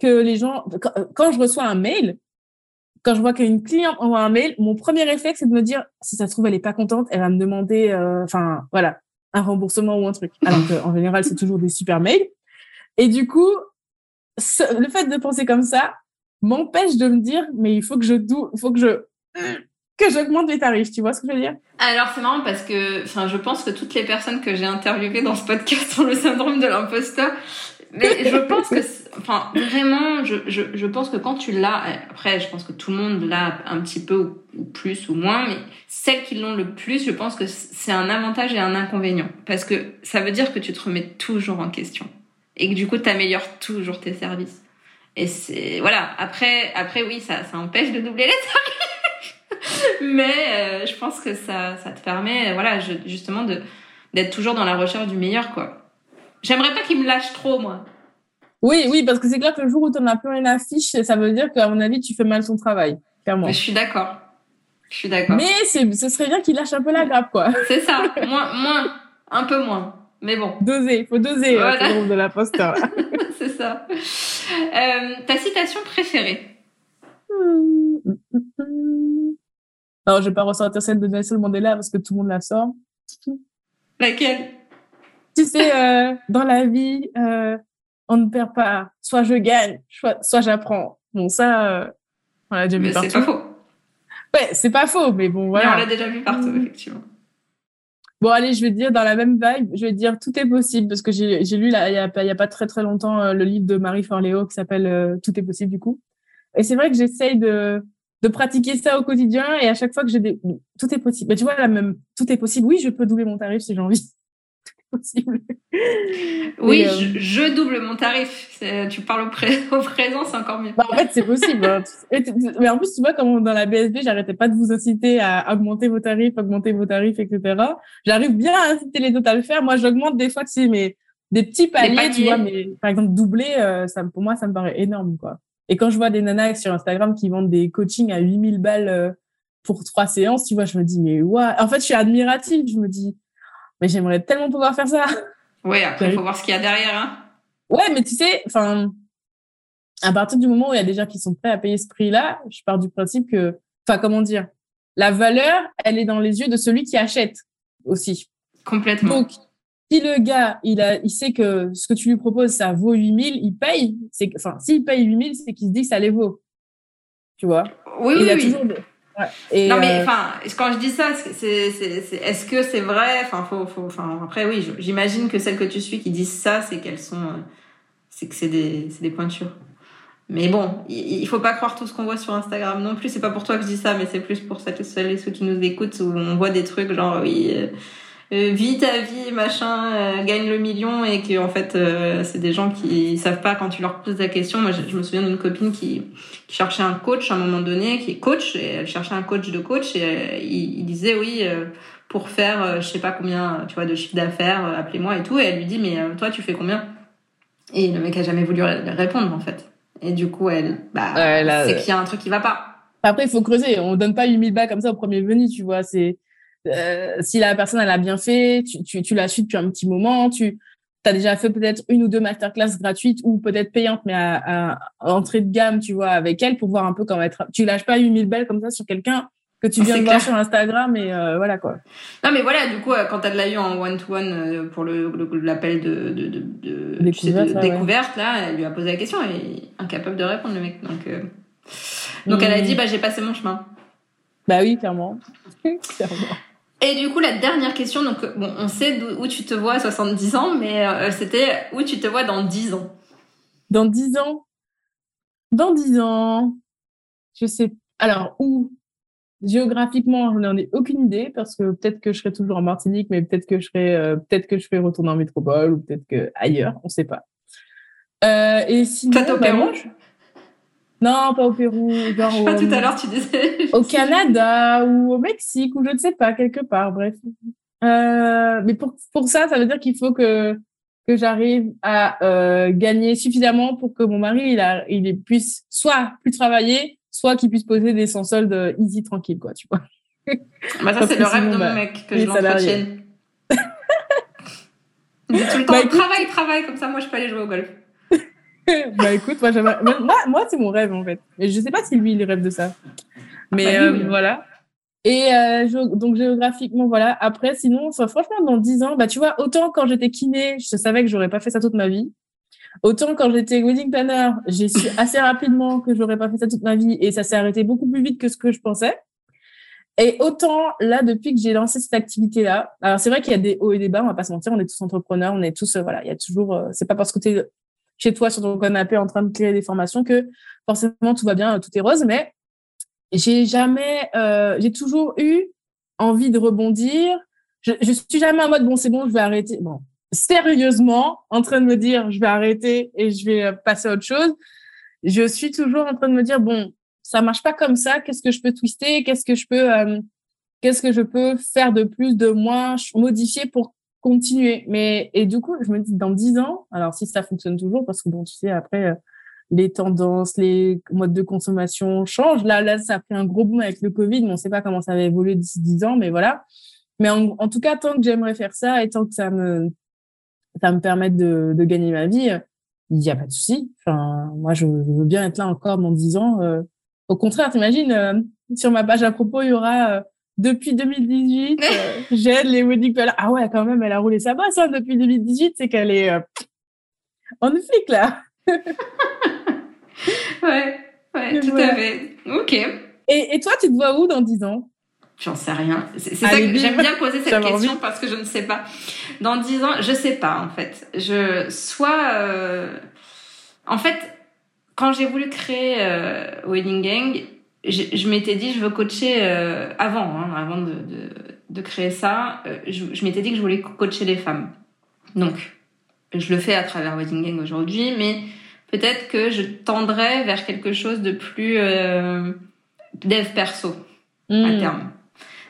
que les gens, quand je reçois un mail, quand je vois qu'une cliente envoie un mail, mon premier réflexe, c'est de me dire, si ça se trouve, elle est pas contente, elle va me demander, euh, enfin, voilà, un remboursement ou un truc. Alors qu'en général, c'est toujours des super mails. Et du coup, le fait de penser comme ça m'empêche de me dire, mais il faut que je faut que je, que j'augmente les tarifs. Tu vois ce que je veux dire? Alors c'est marrant parce que, enfin, je pense que toutes les personnes que j'ai interviewées dans ce podcast ont le syndrome de l'imposteur. Mais je pense que, enfin, vraiment, je, je, je pense que quand tu l'as, après, je pense que tout le monde l'a un petit peu ou, plus ou moins, mais celles qui l'ont le plus, je pense que c'est un avantage et un inconvénient. Parce que ça veut dire que tu te remets toujours en question. Et que du coup, tu améliores toujours tes services. Et c'est, voilà. Après, après, oui, ça, ça empêche de doubler les tarifs. mais euh, je pense que ça, ça te permet, voilà, justement, de, d'être toujours dans la recherche du meilleur, quoi. J'aimerais pas qu'il me lâche trop, moi. Oui, oui, parce que c'est clair que le jour où tu n'en as plus une affiche, ça veut dire qu'à mon avis, tu fais mal ton travail, clairement. je suis d'accord. Je suis d'accord. Mais ce serait bien qu'il lâche un peu la grappe, quoi. C'est ça. moins, moins, un peu moins. Mais bon. Doser, il faut doser hein, voilà. le de l'imposteur. c'est ça. Euh, ta citation préférée? Alors, je vais pas ressortir celle de Nelson Mandela parce que tout le monde la sort. Laquelle? Tu sais, euh, dans la vie, euh, on ne perd pas. Soit je gagne, soit, j'apprends. Bon, ça, euh, on l'a déjà vu partout. C'est pas faux. Ouais, c'est pas faux, mais bon, voilà. on l'a déjà vu partout, effectivement. Bon, allez, je vais dire dans la même vibe, je vais dire tout est possible parce que j'ai lu là, il y a, pas très très longtemps euh, le livre de Marie Forleo qui s'appelle euh, Tout est possible du coup. Et c'est vrai que j'essaye de de pratiquer ça au quotidien et à chaque fois que j'ai des tout est possible. Mais tu vois la même tout est possible. Oui, je peux doubler mon tarif si j'ai envie possible. Oui, euh, je, double mon tarif. Tu parles au, présent, c'est encore mieux. Bah, en fait, c'est possible. Hein. Mais en plus, tu vois, comme dans la BSB, j'arrêtais pas de vous inciter à augmenter vos tarifs, augmenter vos tarifs, etc. J'arrive bien à inciter les autres à le faire. Moi, j'augmente des fois, tu sais, mais des petits paliers, tu vois, mais par exemple, doubler, euh, ça, pour moi, ça me paraît énorme, quoi. Et quand je vois des nanas sur Instagram qui vendent des coachings à 8000 balles euh, pour trois séances, tu vois, je me dis, mais ouais. En fait, je suis admirative. Je me dis, mais j'aimerais tellement pouvoir faire ça. Oui, après, il faut voir ce qu'il y a derrière. Hein. Ouais, mais tu sais, enfin, à partir du moment où il y a des gens qui sont prêts à payer ce prix-là, je pars du principe que, enfin, comment dire, la valeur, elle est dans les yeux de celui qui achète aussi. Complètement. Donc, si le gars, il a, il sait que ce que tu lui proposes, ça vaut 8000, il paye. Enfin, s'il paye 8000, c'est qu'il se dit que ça les vaut. Tu vois? Oui, oui, oui. Toujours non mais euh, enfin quand je dis ça c'est est-ce que c'est vrai? Enfin faut, faut enfin après oui j'imagine que celles que tu suis qui disent ça c'est qu'elles sont euh, c'est que c'est des c'est des pointures. Mais bon il, faut pas croire tout ce qu'on voit sur Instagram non plus. C'est pas pour toi que je dis ça mais c'est plus pour celles et ceux qui nous écoutent où on voit des trucs genre oui euh, vis ta vie, machin, euh, gagne le million et que en fait euh, c'est des gens qui savent pas quand tu leur poses la question. Moi, je, me souviens d'une copine qui, qui, cherchait un coach à un moment donné, qui est coach et elle cherchait un coach de coach et il, disait oui pour faire je sais pas combien tu vois de chiffre d'affaires, appelez-moi et tout. Et elle lui dit mais toi tu fais combien? Et le mec a jamais voulu répondre en fait. Et du coup elle bah c'est qu'il y a un truc qui va pas. Après il faut creuser. On donne pas 8000 balles comme ça au premier venu, tu vois. C'est euh, si la personne elle a bien fait, tu, tu, tu la suis depuis un petit moment, tu as déjà fait peut-être une ou deux masterclass gratuites ou peut-être payantes, mais à, à, entrée de gamme, tu vois, avec elle pour voir un peu comment être. Tu lâches pas 8000 belles comme ça sur quelqu'un que tu viens de voir sur Instagram et euh, voilà quoi. Non mais voilà, du coup, euh, quand tu as de la eu en one-to-one pour le, l'appel de, de, de, de, découverte, découverte là, elle lui a posé la question et incapable de répondre le mec. Donc, donc elle a dit, bah j'ai passé mon chemin. Bah oui, clairement. clairement. Et du coup, la dernière question, donc bon, on sait où tu te vois à 70 ans, mais euh, c'était où tu te vois dans 10 ans? Dans 10 ans? Dans 10 ans, je sais. Alors, où? Géographiquement, je n'en ai aucune idée parce que peut-être que je serai toujours en Martinique, mais peut-être que je serai, euh, peut-être que je vais retourner en métropole ou peut-être que ailleurs, on ne sait pas. Euh, et sinon, Toi, bah, non, pas au Pérou. Genre pas tout à l'heure, tu disais. au Canada ou au Mexique ou je ne sais pas, quelque part, bref. Euh, mais pour, pour ça, ça veut dire qu'il faut que, que j'arrive à euh, gagner suffisamment pour que mon mari, il, a, il puisse soit plus travailler, soit qu'il puisse poser des sans soldes easy, tranquille, quoi, tu vois. Bah ça, c'est le rêve de mon bah, mec, que je l'entretienne. il dit tout le temps, bah, travaille, travaille, comme ça, moi, je peux aller jouer au golf. bah écoute, moi, moi, moi c'est mon rêve en fait. Et je sais pas si lui, il rêve de ça. Mais ah bah euh, voilà. Et euh, donc géographiquement, voilà. Après, sinon, franchement, dans 10 ans, bah tu vois, autant quand j'étais kiné, je savais que j'aurais pas fait ça toute ma vie. Autant quand j'étais wedding planner, j'ai su assez rapidement que j'aurais pas fait ça toute ma vie et ça s'est arrêté beaucoup plus vite que ce que je pensais. Et autant là, depuis que j'ai lancé cette activité-là, alors c'est vrai qu'il y a des hauts et des bas, on va pas se mentir, on est tous entrepreneurs, on est tous, euh, voilà, il y a toujours, euh, c'est pas parce que tu es chez toi sur ton canapé en train de créer des formations que forcément tout va bien, tout est rose, mais j'ai jamais, euh, j'ai toujours eu envie de rebondir. Je, je suis jamais en mode bon, c'est bon, je vais arrêter. Bon, sérieusement, en train de me dire je vais arrêter et je vais passer à autre chose. Je suis toujours en train de me dire bon, ça marche pas comme ça. Qu'est-ce que je peux twister Qu'est-ce que je peux, euh, qu'est-ce que je peux faire de plus, de moins, modifier pour continuer. Mais et du coup, je me dis dans dix ans, alors si ça fonctionne toujours, parce que bon, tu sais, après euh, les tendances, les modes de consommation changent. Là, là, ça a pris un gros boom avec le Covid, mais on ne sait pas comment ça va évoluer d'ici dix ans, mais voilà. Mais en, en, tout cas, tant que j'aimerais faire ça et tant que ça me, ça me permet de, de gagner ma vie, il n'y a pas de souci. Enfin, moi, je, je, veux bien être là encore dans dix ans. Euh, au contraire, t'imagines, euh, sur ma page à propos, il y aura euh, depuis 2018, euh, j'aide les wedding planners. Ah ouais, quand même, elle a roulé sa bosse hein, depuis 2018, c'est qu'elle est en flic là. ouais, ouais, tout à fait. Ok. Et, et, toi, tu te vois où dans 10 ans? J'en sais rien. C'est ça que j'aime bien poser cette question parce que je ne sais pas. Dans 10 ans, je sais pas en fait. Je soit euh... en fait quand j'ai voulu créer euh, Wedding Gang, je, je m'étais dit je veux coacher euh, avant hein, avant de, de, de, créer ça, euh, je, je m'étais dit que je voulais coacher les femmes. Donc je le fais à travers Wedding Gang aujourd'hui, mais peut-être que je tendrais vers quelque chose de plus euh, dev perso à hmm. terme.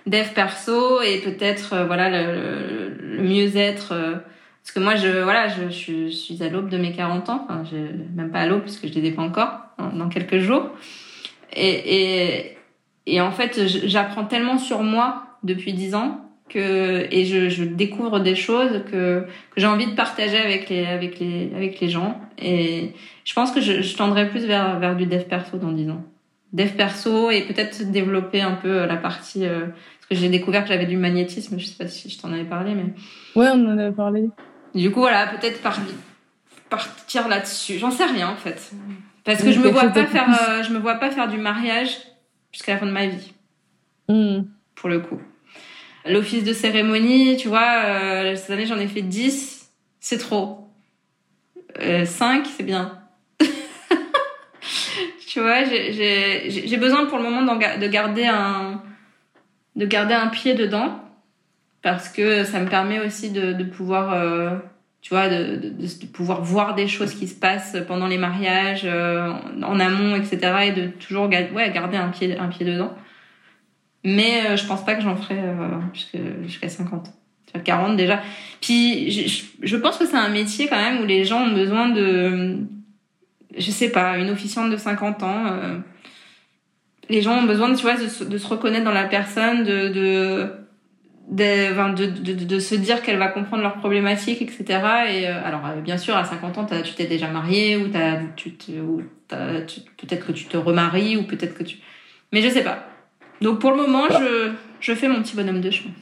Dev perso et peut-être euh, voilà le, le mieux-être. Euh, parce que moi, je voilà, je, je, suis à l'aube de mes 40 ans. Enfin, je, même pas à l'aube puisque je les ai pas encore dans, quelques jours. Et, et, et en fait, j'apprends tellement sur moi depuis 10 ans que et je, je découvre des choses que, que j'ai envie de partager avec les avec les avec les gens. Et je pense que je, je tendrai plus vers vers du dev perso dans 10 ans. Dev perso et peut-être développer un peu la partie euh, parce que j'ai découvert que j'avais du magnétisme je sais pas si je t'en avais parlé mais ouais on en avait parlé. Du coup voilà peut-être par, partir là-dessus. J'en sais rien en fait parce que je me vois pas faire euh, je me vois pas faire du mariage jusqu'à la fin de ma vie mmh. pour le coup L'office de cérémonie, tu vois, euh, cette année j'en ai fait 10, c'est trop. Euh, 5, c'est bien. tu vois, j'ai besoin pour le moment de garder un de garder un pied dedans parce que ça me permet aussi de, de pouvoir euh, tu vois de, de, de, pouvoir voir des choses qui se passent pendant les mariages euh, en amont etc et de toujours ouais, garder un pied un pied dedans mais euh, je pense pas que j'en ferai euh, jusqu'à 50. 40 déjà. Puis je, je pense que c'est un métier quand même où les gens ont besoin de, je sais pas, une officiante de 50 ans. Euh, les gens ont besoin, tu vois, de, de se reconnaître dans la personne, de de de, de, de, de se dire qu'elle va comprendre leurs problématiques, etc. Et euh, alors, euh, bien sûr, à 50 ans, tu t'es déjà marié ou, t'as, tu, ou peut-être que tu te remaries ou peut-être que tu. Mais je sais pas. Donc pour le moment, je, je fais mon petit bonhomme de chemin.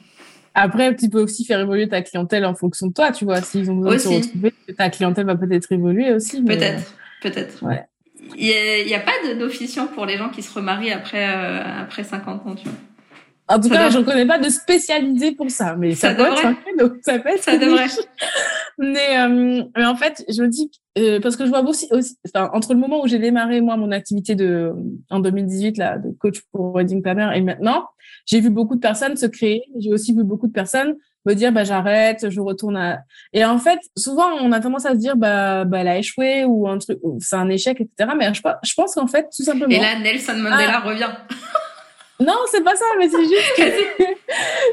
Après, tu peux aussi faire évoluer ta clientèle en fonction de toi, tu vois. S'ils ont besoin de se retrouver, ta clientèle va peut-être évoluer aussi. Peut-être, peut-être. Ouais. Il n'y a, a, pas d'officiant pour les gens qui se remarient après, euh, après 50 ans, tu vois. En tout cas, je ne connais pas de spécialisé pour ça, mais ça, ça peut être donc ça peut être ça devrait. mais, euh, mais en fait, je me dis euh, parce que je vois aussi, aussi enfin, entre le moment où j'ai démarré moi mon activité de en 2018 là de coach pour wedding planner et maintenant, j'ai vu beaucoup de personnes se créer. J'ai aussi vu beaucoup de personnes me dire bah j'arrête, je retourne à et en fait souvent on a tendance à se dire bah, bah elle a échoué ou un truc c'est un échec etc. Mais je, je pense qu'en fait tout simplement. Et là Nelson Mandela ah. revient. Non, c'est pas ça, mais c'est juste que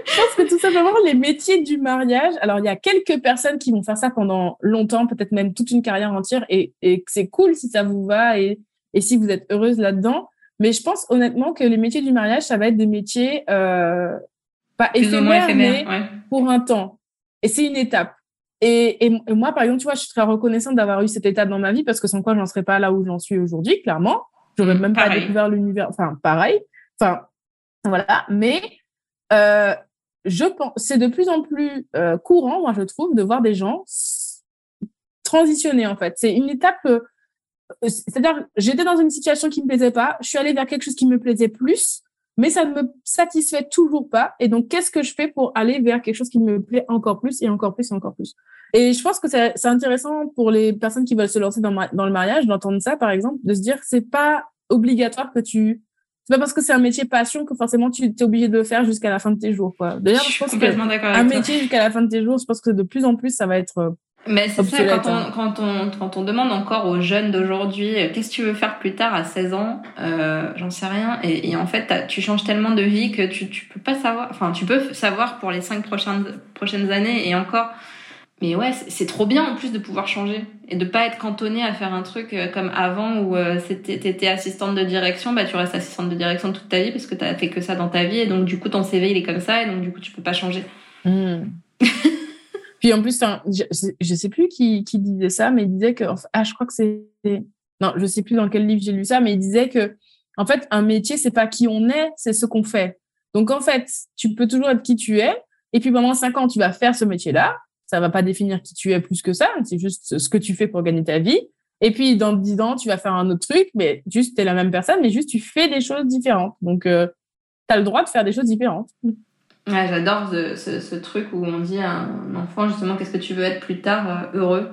je pense que tout simplement les métiers du mariage. Alors il y a quelques personnes qui vont faire ça pendant longtemps, peut-être même toute une carrière entière, et, et c'est cool si ça vous va et, et si vous êtes heureuse là-dedans. Mais je pense honnêtement que les métiers du mariage, ça va être des métiers euh, pas éphémères, mais pour un temps. Et c'est une étape. Et, et, moi, par exemple, tu vois, je suis très reconnaissante d'avoir eu cette étape dans ma vie parce que sans quoi, j'en serais pas là où j'en suis aujourd'hui, clairement. J'aurais mmh, même pas découvert l'univers. Enfin, pareil. Enfin, voilà. Mais euh, je pense, c'est de plus en plus euh, courant, moi je trouve, de voir des gens transitionner en fait. C'est une étape. Euh, c'est-à-dire, j'étais dans une situation qui me plaisait pas, je suis allée vers quelque chose qui me plaisait plus. mais ça ne me satisfait toujours pas. Et donc, qu'est-ce que je fais pour aller vers quelque chose qui me plaît encore plus et encore plus et encore plus? Et je pense que c'est intéressant pour les personnes qui veulent se lancer dans, dans le mariage d'entendre ça, par exemple, de se dire c'est pas obligatoire que tu c'est pas parce que c'est un métier passion que forcément tu es obligé de le faire jusqu'à la fin de tes jours. D'ailleurs, je, pense que un métier jusqu'à la fin de tes jours, je pense que de plus en plus, ça va être euh, mais c'est ça, quand on, hein. quand, on, quand on demande encore aux jeunes d'aujourd'hui, euh, qu'est-ce que tu veux faire plus tard à 16 ans, euh, j'en sais rien. Et, et en fait, tu changes tellement de vie que tu, tu peux pas savoir, enfin, tu peux savoir pour les 5 prochaines, prochaines années et encore. Mais ouais, c'est trop bien en plus de pouvoir changer et de pas être cantonné à faire un truc euh, comme avant où euh, t'étais assistante de direction, bah tu restes assistante de direction toute ta vie parce que t'as fait que ça dans ta vie et donc du coup ton CV il est comme ça et donc du coup tu peux pas changer. Mmh. Puis en plus, je, je sais plus qui, qui disait ça, mais il disait que, ah, je crois que c'est, non, je sais plus dans quel livre j'ai lu ça, mais il disait que, en fait, un métier, c'est pas qui on est, c'est ce qu'on fait. Donc, en fait, tu peux toujours être qui tu es, et puis pendant cinq ans, tu vas faire ce métier-là. Ça va pas définir qui tu es plus que ça, c'est juste ce que tu fais pour gagner ta vie. Et puis, dans dix ans, tu vas faire un autre truc, mais juste, tu es la même personne, mais juste, tu fais des choses différentes. Donc, euh, tu as le droit de faire des choses différentes. Ouais, J'adore ce, ce, truc où on dit à un enfant justement qu'est-ce que tu veux être plus tard euh, heureux.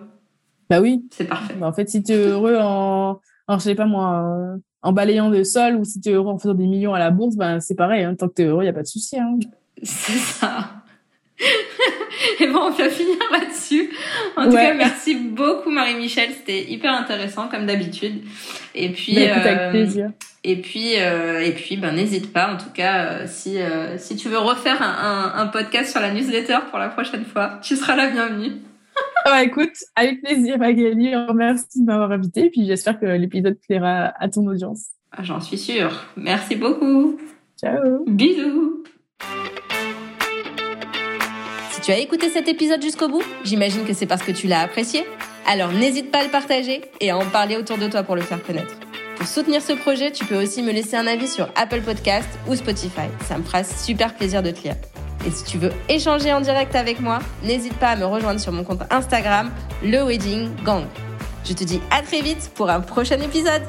Bah oui. C'est parfait. Bah en fait, si tu es heureux en, en, je sais pas moi, en balayant le sol ou si tu es heureux en faisant des millions à la bourse, ben c'est pareil. Hein. Tant que tu es heureux, il n'y a pas de souci. Hein. C'est ça. Et bon, on va finir là-dessus. En tout cas, merci beaucoup Marie-Michel, c'était hyper intéressant comme d'habitude. Et puis, bah, écoute, avec euh. Et puis, euh, et puis, ben n'hésite pas. En tout cas, euh, si si tu veux refaire un, un, un, podcast sur la newsletter pour la prochaine fois, tu seras la bienvenue. ah, écoute, avec plaisir, Magali. Merci de m'avoir invité. Et puis, j'espère que l'épisode plaira à ton audience. Ah, j'en suis sûre. Merci beaucoup. Ciao. Bisous. Tu as écouté cet épisode jusqu'au bout, j'imagine que c'est parce que tu l'as apprécié. Alors n'hésite pas à le partager et à en parler autour de toi pour le faire connaître. Pour soutenir ce projet, tu peux aussi me laisser un avis sur Apple Podcast ou Spotify. Ça me fera super plaisir de te lire. Et si tu veux échanger en direct avec moi, n'hésite pas à me rejoindre sur mon compte Instagram, le Wedding Gang. Je te dis à très vite pour un prochain épisode.